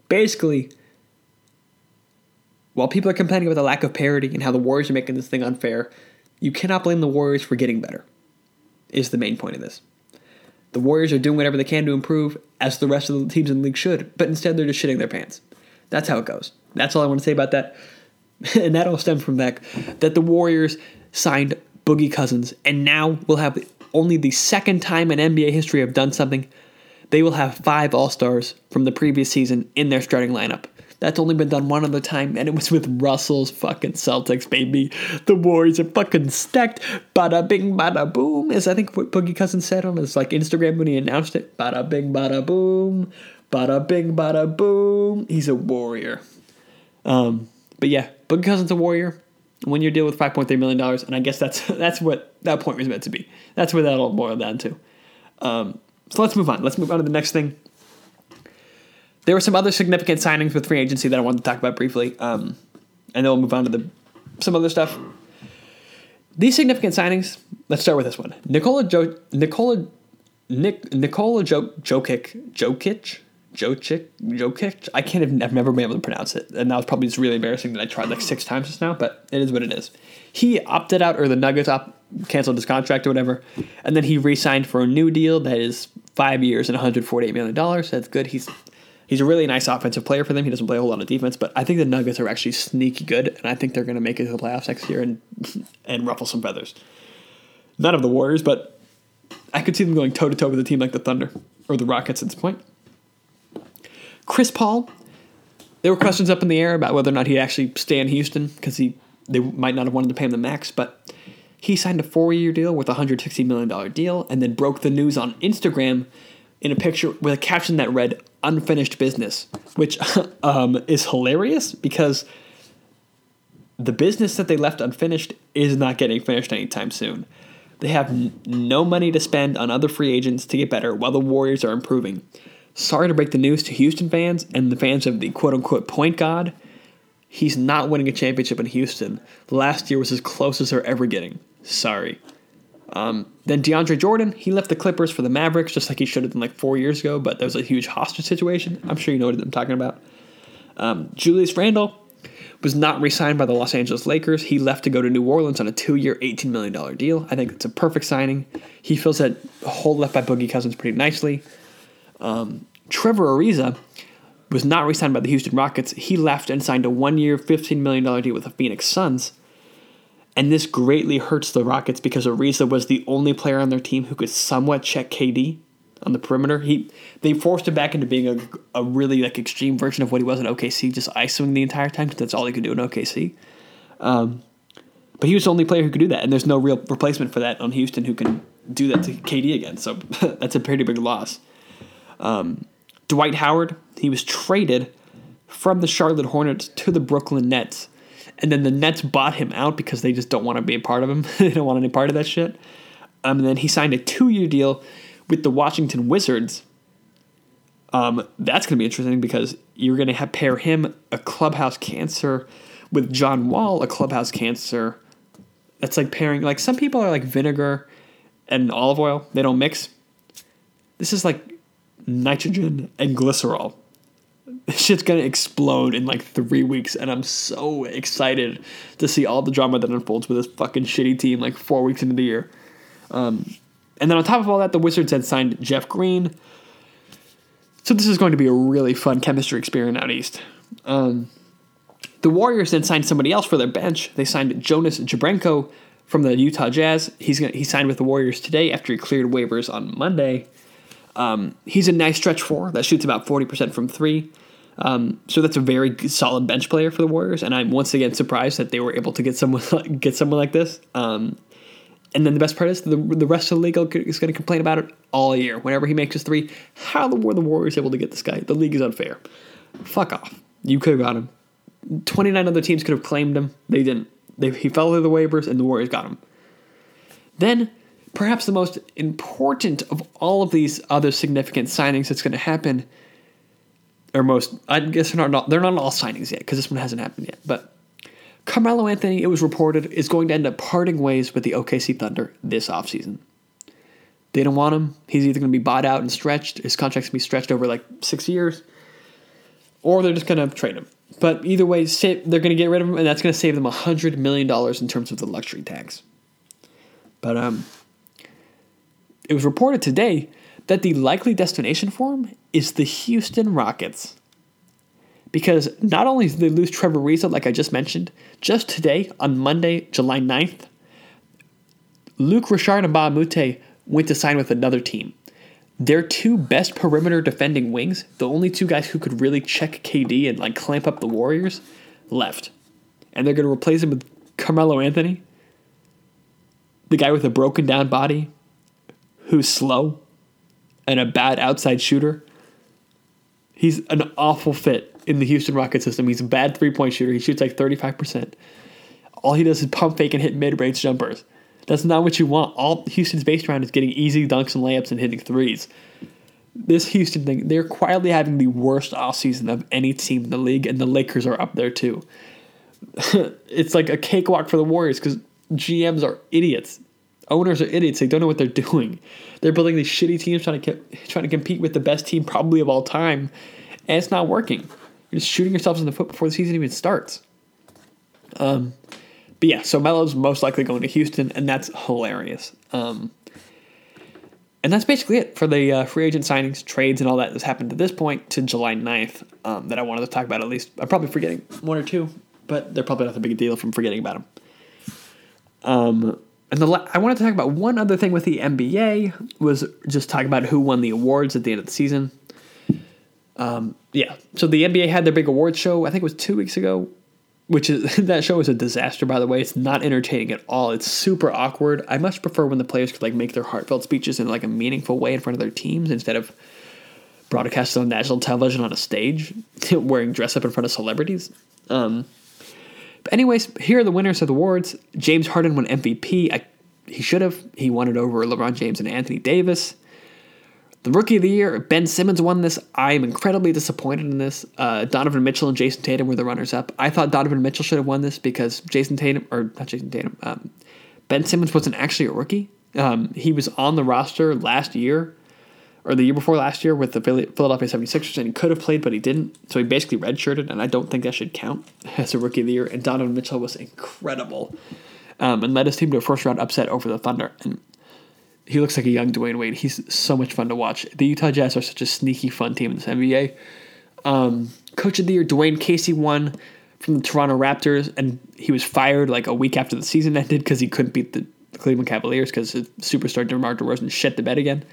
Speaker 1: Basically, while people are complaining about the lack of parity and how the Warriors are making this thing unfair, you cannot blame the Warriors for getting better. Is the main point of this. The Warriors are doing whatever they can to improve, as the rest of the teams in the league should, but instead they're just shitting their pants. That's how it goes. That's all I want to say about that. and that all stems from that that the Warriors signed Boogie Cousins, and now we'll have only the second time in NBA history have done something. They will have five All Stars from the previous season in their starting lineup. That's only been done one other time, and it was with Russell's fucking Celtics, baby. The Warriors are fucking stacked. Bada bing, bada boom, as I think what Boogie Cousin said on his like Instagram when he announced it. Bada bing, bada boom, bada bing, bada boom. He's a warrior. Um, but yeah, Boogie Cousin's a warrior one year deal with five point three million dollars, and I guess that's that's what that point was meant to be. That's where that'll boil down to. Um, so let's move on. Let's move on to the next thing. There were some other significant signings with free agency that I wanted to talk about briefly, um, and then we'll move on to the some other stuff. These significant signings. Let's start with this one. Nikola jo- Nikola Nick Nikola jo- Jokic Jokic Jokic, Jokic. I can't. Have, I've never been able to pronounce it, and that was probably just really embarrassing that I tried like six times just now. But it is what it is. He opted out, or the Nuggets op- canceled his contract or whatever, and then he re-signed for a new deal that is five years and 148 million dollars. So that's good. He's he's a really nice offensive player for them. He doesn't play a whole lot of defense, but I think the Nuggets are actually sneaky good, and I think they're going to make it to the playoffs next year and and ruffle some feathers. None of the Warriors, but I could see them going toe to toe with a team like the Thunder or the Rockets at this point. Chris Paul, there were questions up in the air about whether or not he'd actually stay in Houston because he they might not have wanted to pay him the max, but he signed a four-year deal with a $160 million deal and then broke the news on Instagram in a picture with a caption that read unfinished business, which um, is hilarious because the business that they left unfinished is not getting finished anytime soon. They have n- no money to spend on other free agents to get better while the Warriors are improving. Sorry to break the news to Houston fans and the fans of the quote unquote point god. He's not winning a championship in Houston. Last year was as close as they're ever getting. Sorry. Um, then DeAndre Jordan, he left the Clippers for the Mavericks just like he should have done like four years ago, but there was a huge hostage situation. I'm sure you know what I'm talking about. Um, Julius Randle was not re signed by the Los Angeles Lakers. He left to go to New Orleans on a two year, $18 million deal. I think it's a perfect signing. He fills that hole left by Boogie Cousins pretty nicely. Um, Trevor Ariza was not re-signed by the Houston Rockets. He left and signed a one-year, $15 million deal with the Phoenix Suns. And this greatly hurts the Rockets because Ariza was the only player on their team who could somewhat check KD on the perimeter. He they forced him back into being a, a really like extreme version of what he was in OKC, just isoing the entire time because that's all he could do in OKC. Um, But he was the only player who could do that, and there's no real replacement for that on Houston who can do that to KD again. So that's a pretty big loss. Um, Dwight Howard, he was traded from the Charlotte Hornets to the Brooklyn Nets. And then the Nets bought him out because they just don't want to be a part of him. they don't want any part of that shit. Um, and then he signed a two year deal with the Washington Wizards. Um, that's going to be interesting because you're going to pair him, a clubhouse cancer, with John Wall, a clubhouse cancer. That's like pairing, like some people are like vinegar and olive oil, they don't mix. This is like nitrogen and glycerol. This shit's gonna explode in like three weeks, and I'm so excited to see all the drama that unfolds with this fucking shitty team like four weeks into the year. Um, and then on top of all that, the Wizards had signed Jeff Green. So this is going to be a really fun chemistry experiment out east. Um, the Warriors then signed somebody else for their bench. They signed Jonas Jerebko from the Utah Jazz. He's gonna, he signed with the Warriors today after he cleared waivers on Monday. Um, he's a nice stretch four that shoots about 40% from three. Um, so that's a very solid bench player for the Warriors, and I'm once again surprised that they were able to get someone get someone like this. Um, and then the best part is the, the rest of the league is going to complain about it all year. Whenever he makes his three, how the were the Warriors able to get this guy? The league is unfair. Fuck off. You could have got him. 29 other teams could have claimed him. They didn't. They, he fell through the waivers, and the Warriors got him. Then perhaps the most important of all of these other significant signings that's going to happen, or most, I guess they're not, they're not all signings yet because this one hasn't happened yet. But Carmelo Anthony, it was reported, is going to end up parting ways with the OKC Thunder this offseason. They don't want him. He's either going to be bought out and stretched, his contract's going to be stretched over like six years, or they're just going to trade him. But either way, they're going to get rid of him, and that's going to save them $100 million in terms of the luxury tax. But um, it was reported today that the likely destination for him is the Houston Rockets. Because not only did they lose Trevor Ariza, like I just mentioned, just today, on Monday, July 9th, Luke Richard and a went to sign with another team. Their two best perimeter defending wings, the only two guys who could really check KD and like clamp up the Warriors, left. And they're going to replace him with Carmelo Anthony, the guy with a broken down body who's slow and a bad outside shooter. He's an awful fit in the Houston Rocket system. He's a bad three point shooter. He shoots like 35%. All he does is pump fake and hit mid range jumpers. That's not what you want. All Houston's based around is getting easy dunks and layups and hitting threes. This Houston thing, they're quietly having the worst offseason of any team in the league, and the Lakers are up there too. it's like a cakewalk for the Warriors because GMs are idiots. Owners are idiots. They don't know what they're doing. They're building these shitty teams trying to trying to compete with the best team probably of all time, and it's not working. You're just shooting yourselves in the foot before the season even starts. Um, but yeah, so Melo's most likely going to Houston, and that's hilarious. Um, and that's basically it for the uh, free agent signings, trades, and all that that's happened to this point to July 9th um, that I wanted to talk about at least. I'm probably forgetting one or two, but they're probably not a big deal from forgetting about them. Um, and the la- I wanted to talk about one other thing with the NBA was just talk about who won the awards at the end of the season. Um, yeah, so the NBA had their big awards show. I think it was two weeks ago, which is that show is a disaster. By the way, it's not entertaining at all. It's super awkward. I much prefer when the players could like make their heartfelt speeches in like a meaningful way in front of their teams instead of broadcasted on national television on a stage, wearing dress up in front of celebrities. Um, but anyways, here are the winners of the awards. James Harden won MVP. I, he should have. He won it over LeBron James and Anthony Davis. The Rookie of the Year, Ben Simmons won this. I am incredibly disappointed in this. Uh, Donovan Mitchell and Jayson Tatum were the runners up. I thought Donovan Mitchell should have won this because Jayson Tatum, or not Jayson Tatum, um, Ben Simmons wasn't actually a rookie. Um, he was on the roster last year, or the year before last year with the Philadelphia 76ers, and he could have played, but he didn't. So he basically redshirted, and I don't think that should count as a Rookie of the Year. And Donovan Mitchell was incredible um, and led his team to a first round upset over the Thunder. And he looks like a young Dwyane Wade. He's so much fun to watch. The Utah Jazz are such a sneaky, fun team in this NBA. Um, Coach of the Year, Dwayne Casey won from the Toronto Raptors, and he was fired like a week after the season ended because he couldn't beat the Cleveland Cavaliers because superstar DeMar DeRozan shit the bed again.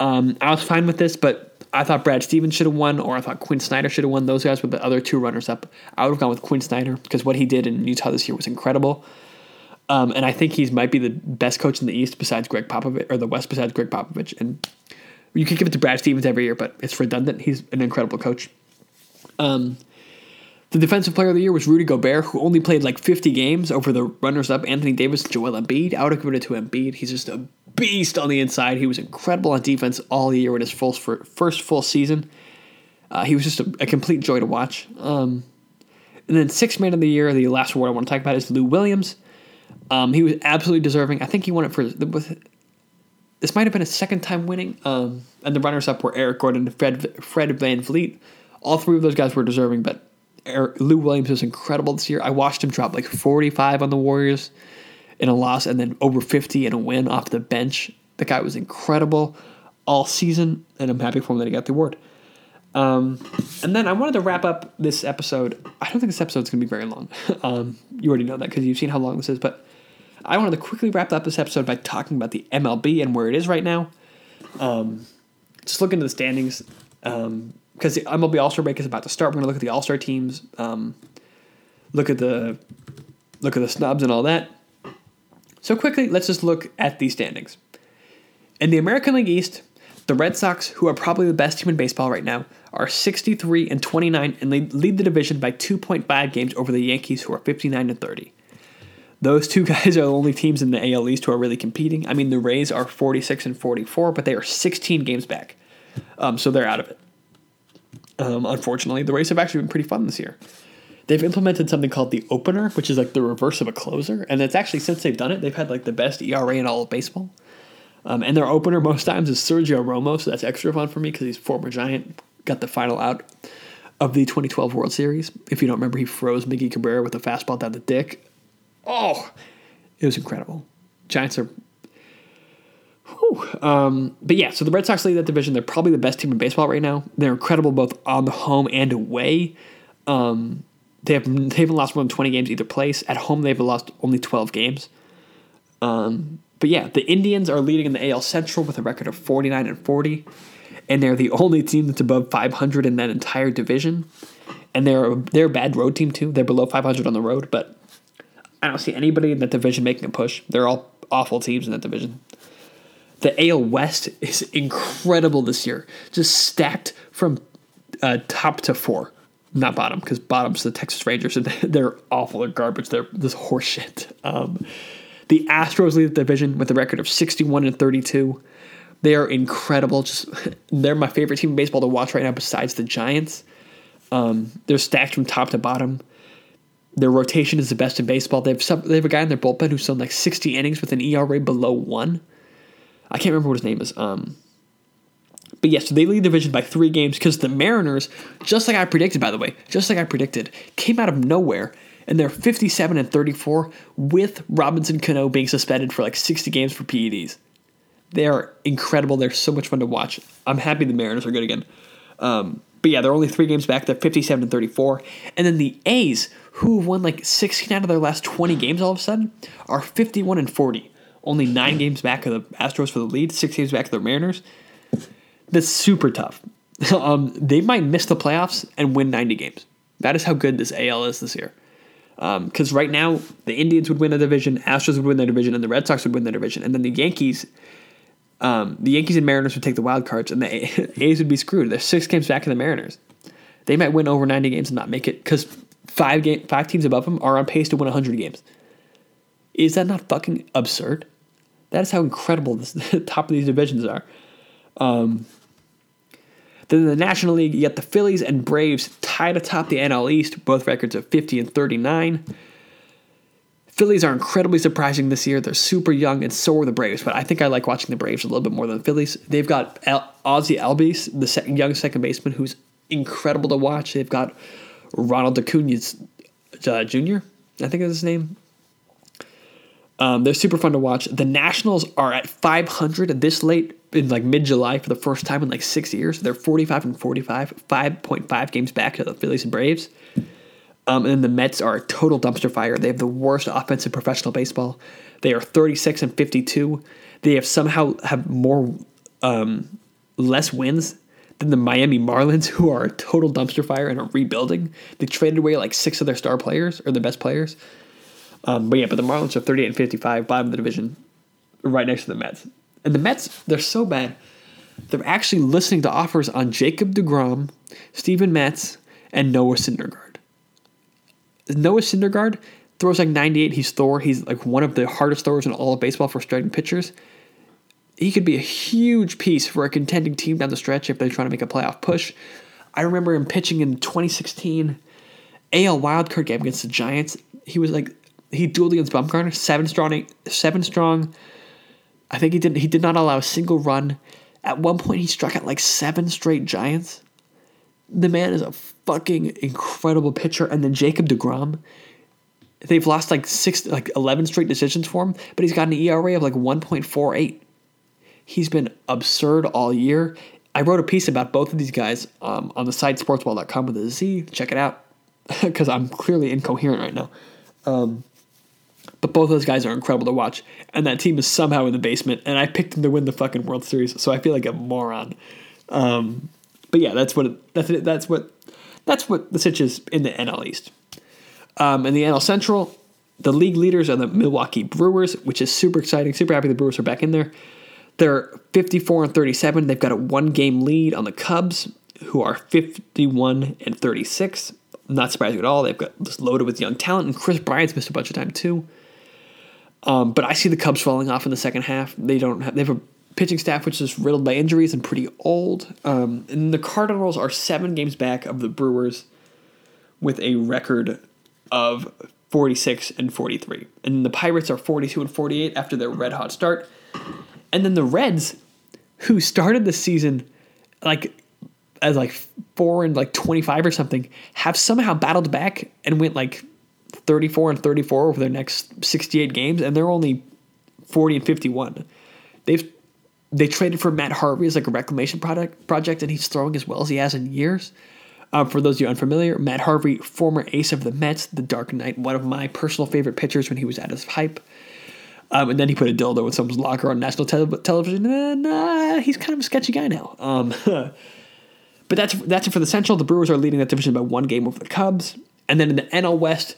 Speaker 1: Um, I was fine with this, but I thought Brad Stevens should have won, or I thought Quin Snyder should have won. Those guys were the other two runners up. I would have gone with Quin Snyder because what he did in Utah this year was incredible. Um, and I think he's might be the best coach in the East besides Gregg Popovich, or the West besides Gregg Popovich. And you can give it to Brad Stevens every year, but it's redundant. He's an incredible coach. Um, the defensive player of the year was Rudy Gobert, who only played like 50 games over the runners up Anthony Davis and Joel Embiid. I would have it to Embiid. He's just a beast on the inside. He was incredible on defense all year in his full, first full season. Uh, he was just a, a, complete joy to watch. Um, and then sixth man of the year, the last award I want to talk about is Lou Williams. Um, he was absolutely deserving. I think he won it for with. This might have been his second time winning. Um, and the runners up were Eric Gordon and Fred Fred VanVleet. All three of those guys were deserving, but Eric, Lou Williams was incredible this year. I watched him drop like 45 on the Warriors in a loss and then over 50 in a win off the bench. The guy was incredible all season, and I'm happy for him that he got the award. Um, and then I wanted to wrap up this episode. I don't think this episode's going to be very long. um, you already know that because you've seen how long this is, but I wanted to quickly wrap up this episode by talking about the MLB and where it is right now. Um, just look into the standings. Um, because the MLB All Star break is about to start. We're gonna look at the All Star teams, um, look at the look at the snubs and all that. So quickly, let's just look at these standings. In the American League East, the Red Sox, who are probably the best team in baseball right now, are 63 and 29 and lead, lead the division by 2.5 games over the Yankees, who are 59 and 30. Those two guys are the only teams in the AL East who are really competing. I mean, the Rays are 46 and 44, but they are 16 games back, um, so they're out of it. Um, unfortunately, the Rays have actually been pretty fun this year. They've implemented something called the opener, which is like the reverse of a closer, and it's actually since they've done it, they've had like the best ERA in all of baseball. Um, and their opener most times is Sergio Romo, so that's extra fun for me because he's former Giant, got the final out of the 2012 World Series. If you don't remember, he froze Miggy Cabrera with a fastball down the dick. Oh, it was incredible. Giants are um, but yeah, so the Red Sox lead that division. They're probably the best team in baseball right now. They're incredible both on the home and away. Um, they have they haven't lost more than twenty games either place. At home, they've lost only twelve games. Um, but yeah, the Indians are leading in the AL Central with a record of forty nine and forty, and they're the only team that's above five hundred in that entire division. And they're they're a bad road team too. They're below five hundred on the road, but I don't see anybody in that division making a push. They're all awful teams in that division. The AL West is incredible this year, just stacked from uh, top to four. Not bottom, because bottom's the Texas Rangers, and they're awful. They're garbage. They're this horseshit. Um, the Astros lead the division with a record of 61 and 32. They are incredible. Just they're my favorite team in baseball to watch right now, besides the Giants. Um, they're stacked from top to bottom. Their rotation is the best in baseball. They have some, they have a guy in their bullpen who's done like 60 innings with an ERA below one. I can't remember what his name is. Um, but yes, yeah, so they lead the division by three games because the Mariners, just like I predicted, by the way, just like I predicted, came out of nowhere and they're 57 and 34 with Robinson Cano being suspended for like 60 games for PEDs. They are incredible. They're so much fun to watch. I'm happy the Mariners are good again. Um, but yeah, they're only three games back. They're 57 and 34. And then the A's, who have won like 16 out of their last 20 games all of a sudden, are 51 and 40 only nine games back of the Astros for the lead, six games back of the Mariners. That's super tough. um, they might miss the playoffs and win 90 games. That is how good this AL is this year. Because um, right now, the Indians would win the division, Astros would win their division, and the Red Sox would win their division. And then the Yankees, um, the Yankees and Mariners would take the wild cards, and the A's would be screwed. They're six games back of the Mariners. They might win over 90 games and not make it because five game, five teams above them are on pace to win 100 games. Is that not fucking absurd? That is how incredible this, the top of these divisions are. Um, then the National League, you got the Phillies and Braves tied atop the NL East, both records of 50 and 39. Phillies are incredibly surprising this year. They're super young, and so are the Braves. But I think I like watching the Braves a little bit more than the Phillies. They've got El- Ozzie Albies, the young second baseman, who's incredible to watch. They've got Ronald Acuna uh, Jr. I think is his name. Um, they're super fun to watch. The Nationals are at 500 this late in like mid July for the first time in like six years. They're 45 and 45, 5.5 games back to the Phillies and Braves. Um, and then the Mets are a total dumpster fire. They have the worst offense in professional baseball. They are 36 and 52. They have somehow have more um, less wins than the Miami Marlins, who are a total dumpster fire and are rebuilding. They traded away like six of their star players or the best players. Um, but yeah, but the Marlins are 38 and 55, bottom of the division, right next to the Mets. And the Mets, they're so bad. They're actually listening to offers on Jacob DeGrom, Steven Matz, and Noah Syndergaard. Noah Syndergaard throws like 98. He's Thor. He's like one of the hardest throwers in all of baseball for striking pitchers. He could be a huge piece for a contending team down the stretch if they're trying to make a playoff push. I remember him pitching in 2016 AL wildcard game against the Giants. He was like he dueled against Bumgarner, seven strong, seven strong. I think he did he did not allow a single run. At one point, he struck out like seven straight Giants. The man is a fucking incredible pitcher. And then Jacob Degrom, they've lost like six, like eleven straight decisions for him, but he's got an ERA of like one point four eight. He's been absurd all year. I wrote a piece about both of these guys um, on the site sportzball.com with a Z. Check it out because I'm clearly incoherent right now. Um, but both of those guys are incredible to watch, and that team is somehow in the basement. And I picked them to win the fucking World Series, so I feel like a moron. Um, but yeah, that's what it, that's it, that's what that's what the sitch is in the NL East. Um, in the NL Central, the league leaders are the Milwaukee Brewers, which is super exciting. Super happy the Brewers are back in there. They're 54 and 37. They've got a one game lead on the Cubs, who are 51 and 36. Not surprising at all. They've got this loaded with young talent, and Kris Bryant's missed a bunch of time too. Um, but I see the Cubs falling off in the second half. They don't have, they have a pitching staff which is riddled by injuries and pretty old. Um, and the Cardinals are seven games back of the Brewers with a record of 46 and 43. And the Pirates are 42 and 48 after their red hot start. And then the Reds, who started the season like as like four and like 25 or something, have somehow battled back and went like 34 and 34 over their next 68 games, and they're only 40 and 51. They've they traded for Matt Harvey as like a reclamation product project, and he's throwing as well as he has in years. Um, for those of you unfamiliar, Matt Harvey, former ace of the Mets, the Dark Knight, one of my personal favorite pitchers when he was at his hype. Um, and then he put a dildo in someone's locker on national te- television, and uh, he's kind of a sketchy guy now. Um, but that's that's it for the Central. The Brewers are leading that division by one game over the Cubs, and then in the NL West,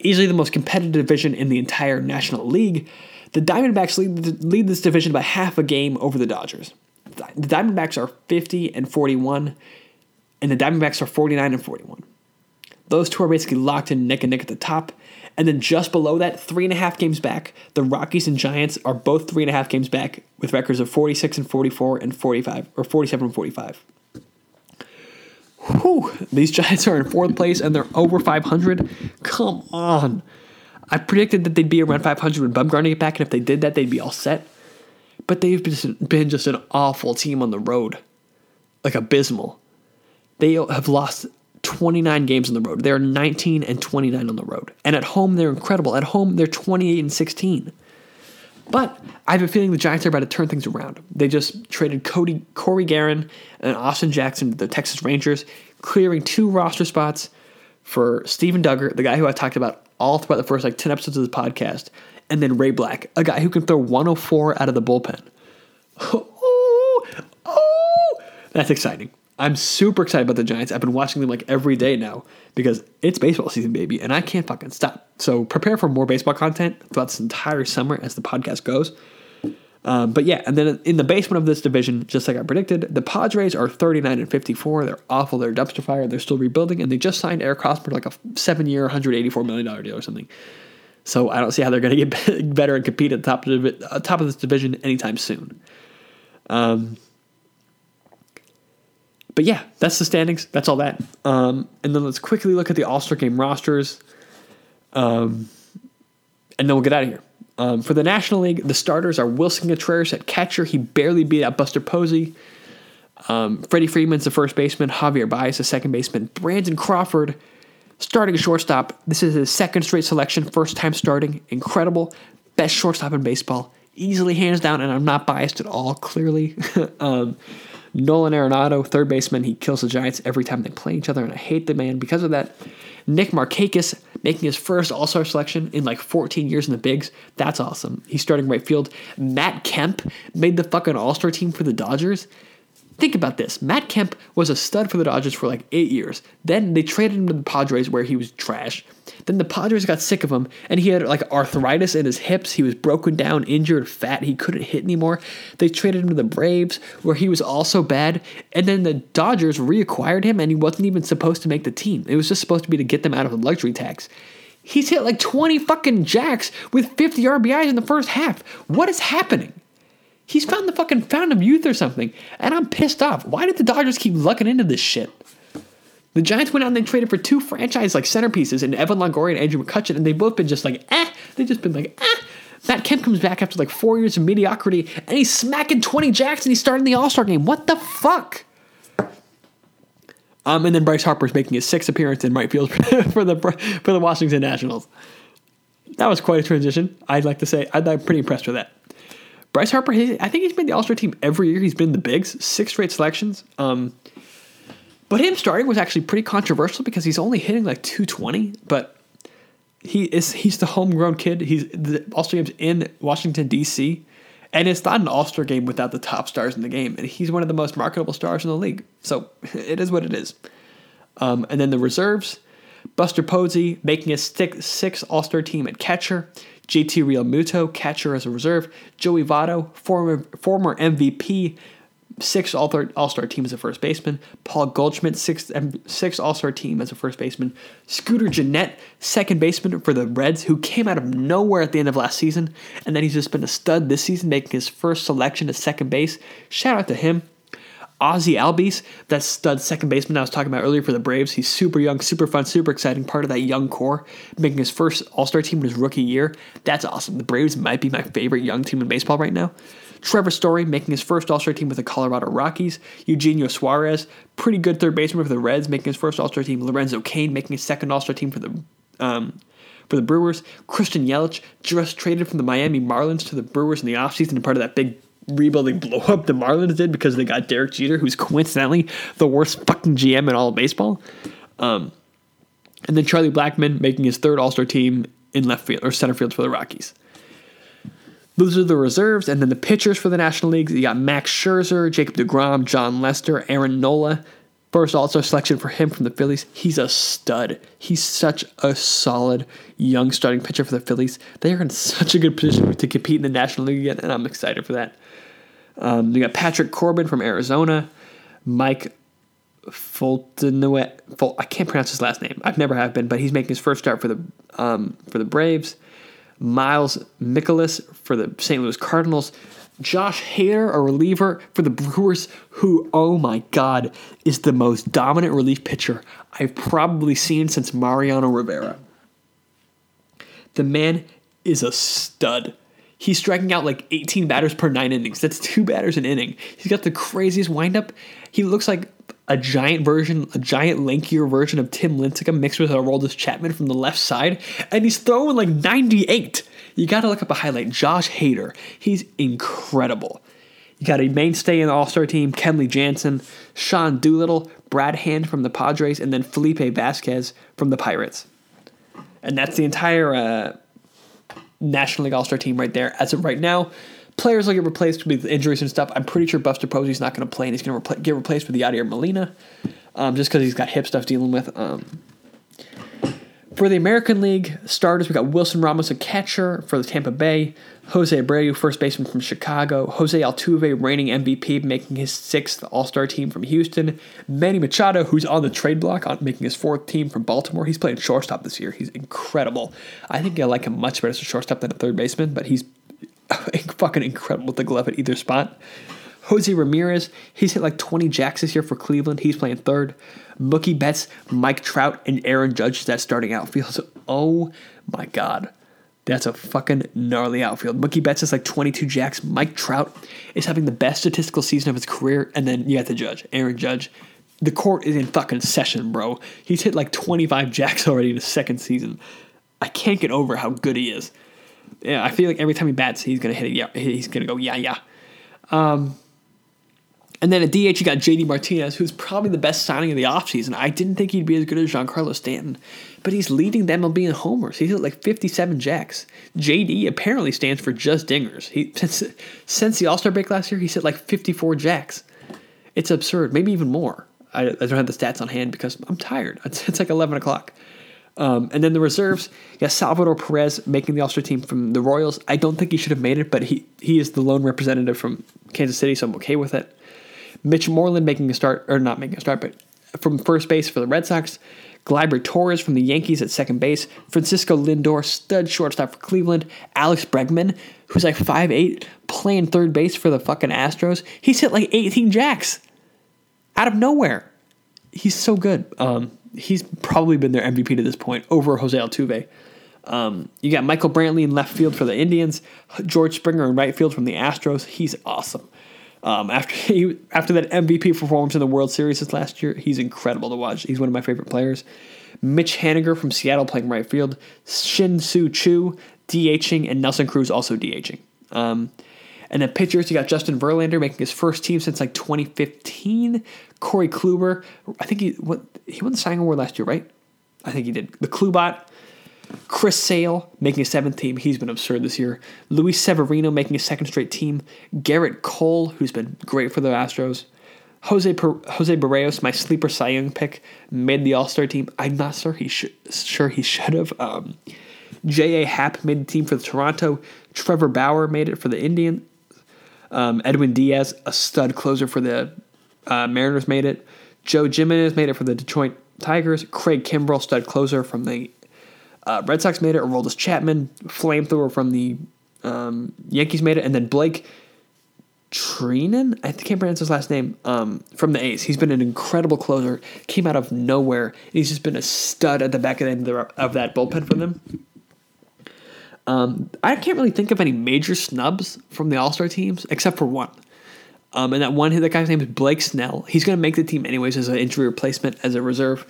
Speaker 1: easily the most competitive division in the entire National League. The Diamondbacks lead, lead this division by half a game over the Dodgers. The Diamondbacks are 50 and 41, and the Diamondbacks are 49 and 41. Those two are basically locked in neck and neck at the top. And then just below that, three and a half games back, the Rockies and Giants are both three and a half games back with records of 46 and 44 and 45, or 47 and 45. Whew, these Giants are in fourth place and they're over 500. Come on. I predicted that they'd be around 500 when Bumgarner get back, and if they did that, they'd be all set. But they've been just an awful team on the road, like abysmal. They have lost 29 games on the road. They're 19 and 29 on the road, and at home they're incredible. At home they're 28 and 16. But I have a feeling the Giants are about to turn things around. They just traded Cody Cory Gearrin and Austin Jackson to the Texas Rangers, clearing two roster spots for Steven Duggar, the guy who I talked about all throughout the first like 10 episodes of this podcast, and then Ray Black, a guy who can throw 104 out of the bullpen. oh, oh, that's exciting. I'm super excited about the Giants. I've been watching them like every day now because it's baseball season, baby, and I can't fucking stop. So prepare for more baseball content throughout this entire summer as the podcast goes. Um, but yeah, and then in the basement of this division, just like I predicted, the Padres are 39 and 54. They're awful. They're dumpster fire. They're still rebuilding, and they just signed Eric Hosmer like a seven-year, 184 million dollar deal or something. So I don't see how they're going to get better and compete at the top of the uh, top of this division anytime soon. Um, but yeah, that's the standings. That's all that. Um, and then let's quickly look at the All Star Game rosters. Um, and then we'll get out of here. Um, for the National League, the starters are Willson Contreras at catcher. He barely beat out Buster Posey. Um, Freddie Freeman's the first baseman. Javier Baez, the second baseman. Brandon Crawford starting shortstop. This is his second straight selection, first time starting. Incredible. Best shortstop in baseball. Easily hands down, and I'm not biased at all, clearly. um, Nolan Arenado, third baseman, he kills the Giants every time they play each other, and I hate the man because of that. Nick Markakis making his first All Star selection in like 14 years in the bigs. That's awesome. He's starting right field. Matt Kemp made the fucking All Star team for the Dodgers. Think about this. Matt Kemp was a stud for the Dodgers for like eight years. Then they traded him to the Padres where he was trash. Then the Padres got sick of him, and he had like arthritis in his hips. He was broken down, injured, fat. He couldn't hit anymore. They traded him to the Braves, where he was also bad. And then the Dodgers reacquired him, and he wasn't even supposed to make the team. It was just supposed to be to get them out of the luxury tax. He's hit like 20 fucking jacks with 50 RBIs in the first half. What is happening? He's found the fucking found of youth or something, and I'm pissed off. Why did the Dodgers keep lucking into this shit? The Giants went out and they traded for two franchise like centerpieces in Evan Longoria and Andrew McCutchen, and they've both been just like, eh. They've just been like, eh. Matt Kemp comes back after like four years of mediocrity, and he's smacking 20 jacks and he's starting the All Star game. What the fuck? Um, and then Bryce Harper's making his sixth appearance in right field for the for the Washington Nationals. That was quite a transition. I'd like to say I'm pretty impressed with that. Bryce Harper, I think he's made the All Star team every year. He's been the bigs, six straight selections. Um, but him starting was actually pretty controversial because he's only hitting like 220. But he is he's the homegrown kid. He's the All Star game's in Washington D.C. And it's not an All Star game without the top stars in the game. And he's one of the most marketable stars in the league. So it is what it is. Um, and then the reserves Buster Posey making a six, six All Star team at catcher. JT Realmuto, catcher as a reserve. Joey Votto, former, former MVP, six All Star team as a first baseman. Paul Goldschmidt, six, six All Star team as a first baseman. Scooter Gennett, second baseman for the Reds, who came out of nowhere at the end of last season. And then he's just been a stud this season, making his first selection at second base. Shout out to him. Ozzie Albies, that stud second baseman I was talking about earlier for the Braves. He's super young, super fun, super exciting, part of that young core, making his first All Star team in his rookie year. That's awesome. The Braves might be my favorite young team in baseball right now. Trevor Story making his first All Star team with the Colorado Rockies. Eugenio Suarez, pretty good third baseman for the Reds, making his first All Star team. Lorenzo Cain making his second All Star team for the um, for the Brewers. Christian Yelich just traded from the Miami Marlins to the Brewers in the offseason and part of that big rebuilding blow up the Marlins did because they got Derek Jeter, who's coincidentally the worst fucking GM in all of baseball. Um, and then Charlie Blackmon making his third All Star team in left field or center field for the Rockies. Those are the reserves, and then the pitchers for the National League. You got Max Scherzer, Jacob DeGrom, Jon Lester, Aaron Nola. First Star selection for him from the Phillies. He's a stud. He's such a solid young starting pitcher for the Phillies. They are in such a good position to compete in the National League again, and I'm excited for that. Um, we got Patrick Corbin from Arizona, Mike Fulton. Ful- I can't pronounce his last name. I've never have been, but he's making his first start for the um, for the Braves. Miles Mikolas for the St. Louis Cardinals. Josh Hader, a reliever for the Brewers, who, oh my God, is the most dominant relief pitcher I've probably seen since Mariano Rivera. The man is a stud. He's striking out like 18 batters per nine innings. That's two batters an inning. He's got the craziest windup. He looks like a giant version, a giant lankier version of Tim Lincecum mixed with Aroldis Chapman from the left side, and he's throwing like 98. You got to look up a highlight. Josh Hader, he's incredible. You got a mainstay in the All Star team, Kenley Jansen, Sean Doolittle, Brad Hand from the Padres, and then Felipe Vázquez from the Pirates. And that's the entire uh, National League All Star team right there. As of right now, players will get replaced with injuries and stuff. I'm pretty sure Buster Posey's not going to play, and he's going to repl- get replaced with Yadier Molina, um, just because he's got hip stuff dealing with. Um, for the American League starters, we got Wilson Ramos, a catcher for the Tampa Bay. Jose Abreu, first baseman from Chicago. Jose Altuve, reigning MVP, making his sixth All Star team from Houston. Manny Machado, who's on the trade block, on making his fourth team from Baltimore. He's playing shortstop this year. He's incredible. I think I like him much better as a shortstop than a third baseman, but he's fucking incredible with the glove at either spot. Jose Ramirez, he's hit like 20 jacks this year for Cleveland. He's playing third. Mookie Betts, Mike Trout, and Aaron Judge is that starting outfield. So, oh my God. That's a fucking gnarly outfield. Mookie Betts is like 22 jacks. Mike Trout is having the best statistical season of his career. And then you got the judge, Aaron Judge. The court is in fucking session, bro. He's hit like 25 jacks already in his second season. I can't get over how good he is. Yeah, I feel like every time he bats, he's gonna hit it. Yeah, he's gonna go yeah, yeah. Um, and then at DH, you got JD Martinez, who's probably the best signing of the offseason. I didn't think he'd be as good as Giancarlo Stanton, but he's leading the MLB in homers. He's at like 57 jacks. JD apparently stands for just dingers. He since, since the All Star break last year, he's hit like 54 jacks. It's absurd, maybe even more. I, I, don't have the stats on hand because I'm tired. It's, it's like 11 o'clock. Um, and then the reserves, yes, Salvador Perez making the All Star team from the Royals. I don't think he should have made it, but he he is the lone representative from Kansas City, so I'm okay with it. Mitch Moreland making a start, or not making a start, but from first base for the Red Sox. Gleyber Torres from the Yankees at second base. Francisco Lindor, stud shortstop for Cleveland. Alex Bregman, who's like 5'8, playing third base for the fucking Astros. He's hit like 18 jacks out of nowhere. He's so good. Um, he's probably been their MVP to this point over Jose Altuve. Um, you got Michael Brantley in left field for the Indians, George Springer in right field from the Astros. He's awesome. Um, after he after that MVP performance in the World Series this last year, he's incredible to watch. He's one of my favorite players. Mitch Haniger from Seattle playing right field, Shin-Soo Choo DHing, and Nelson Cruz also DHing. Um, and then pitchers, you got Justin Verlander making his first team since like 2015. Corey Kluber, I think he what he won the Cy Award last year, right? I think he did. The Klubot, Chris Sale making a seventh team. He's been absurd this year. Luis Severino making a second straight team. Gerrit Cole, who's been great for the Astros. Jose per- Jose Berrios, my sleeper Cy Young pick, made the All Star team. I'm not sure he should sure he should have. Um, J.A. Happ made the team for the Toronto. Trevor Bauer made it for the Indian. Um, Edwin Diaz, a stud closer for the uh, Mariners, made it. Joe Jimenez made it for the Detroit Tigers. Craig Kimbrel, stud closer from the uh, Red Sox made it. Aroldis Chapman, flamethrower from the um, Yankees made it. And then Blake Treinen, I can't pronounce his last name, um, from the A's. He's been an incredible closer. Came out of nowhere. He's just been a stud at the back of, the end of that bullpen for them. Um, I can't really think of any major snubs from the All Star teams except for one. Um, and that one, that guy's name is Blake Snell. He's going to make the team anyways as an injury replacement as a reserve,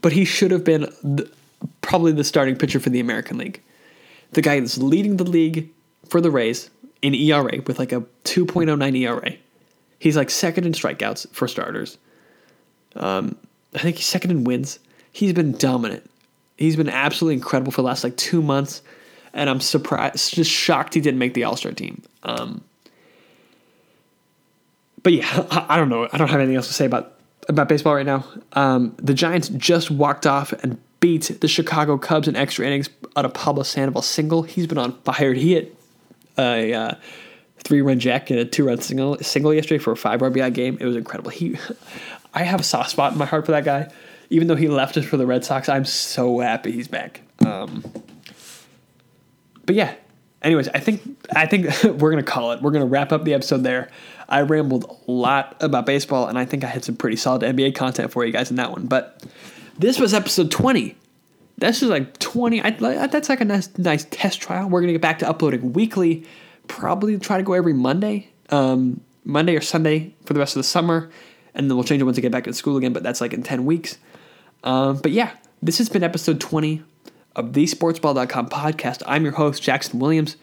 Speaker 1: but he should have been the, probably the starting pitcher for the American League. The guy that's leading the league for the Rays in ERA with like a 2.09 ERA. He's like second in strikeouts for starters. Um, I think he's second in wins. He's been dominant. He's been absolutely incredible for the last like two months, and I'm surprised, just shocked he didn't make the All Star team. Um, but yeah, I, don't know. I don't have anything else to say about about baseball right now. Um, the Giants just walked off and beat the Chicago Cubs in extra innings on a Pablo Sandoval single. He's been on fire. He hit a uh, three run jack and a two run single single yesterday for a five RBI game. It was incredible. He, I have a soft spot in my heart for that guy. Even though he left us for the Red Sox, I'm so happy he's back. Um, but yeah. Anyways, I think I think we're gonna call it. We're gonna wrap up the episode there. I rambled a lot about baseball, and I think I had some pretty solid NBA content for you guys in that one. But this was episode 20. This is like 20. I, that's like a nice, nice test trial. We're to get back to uploading weekly. Probably try to go every Monday, um, Monday or Sunday for the rest of the summer. And then we'll change it once I get back to school again, but that's like in 10 weeks. Um, but yeah, this has been episode 20 of the sportzball.com podcast. I'm your host, Jackson Williams.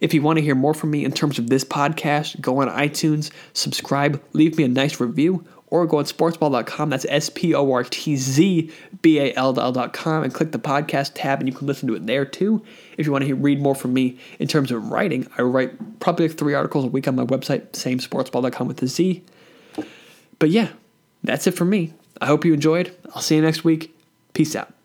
Speaker 1: If you want to hear more from me in terms of this podcast, go on iTunes, subscribe, leave me a nice review, or go on sportzball.com. That's S P O R T Z B A L L.com and click the podcast tab, and you can listen to it there too. If you want to hear, read more from me in terms of writing, I write probably like three articles a week on my website, same sportzball.com with the Z. But yeah, that's it for me. I hope you enjoyed. I'll see you next week. Peace out.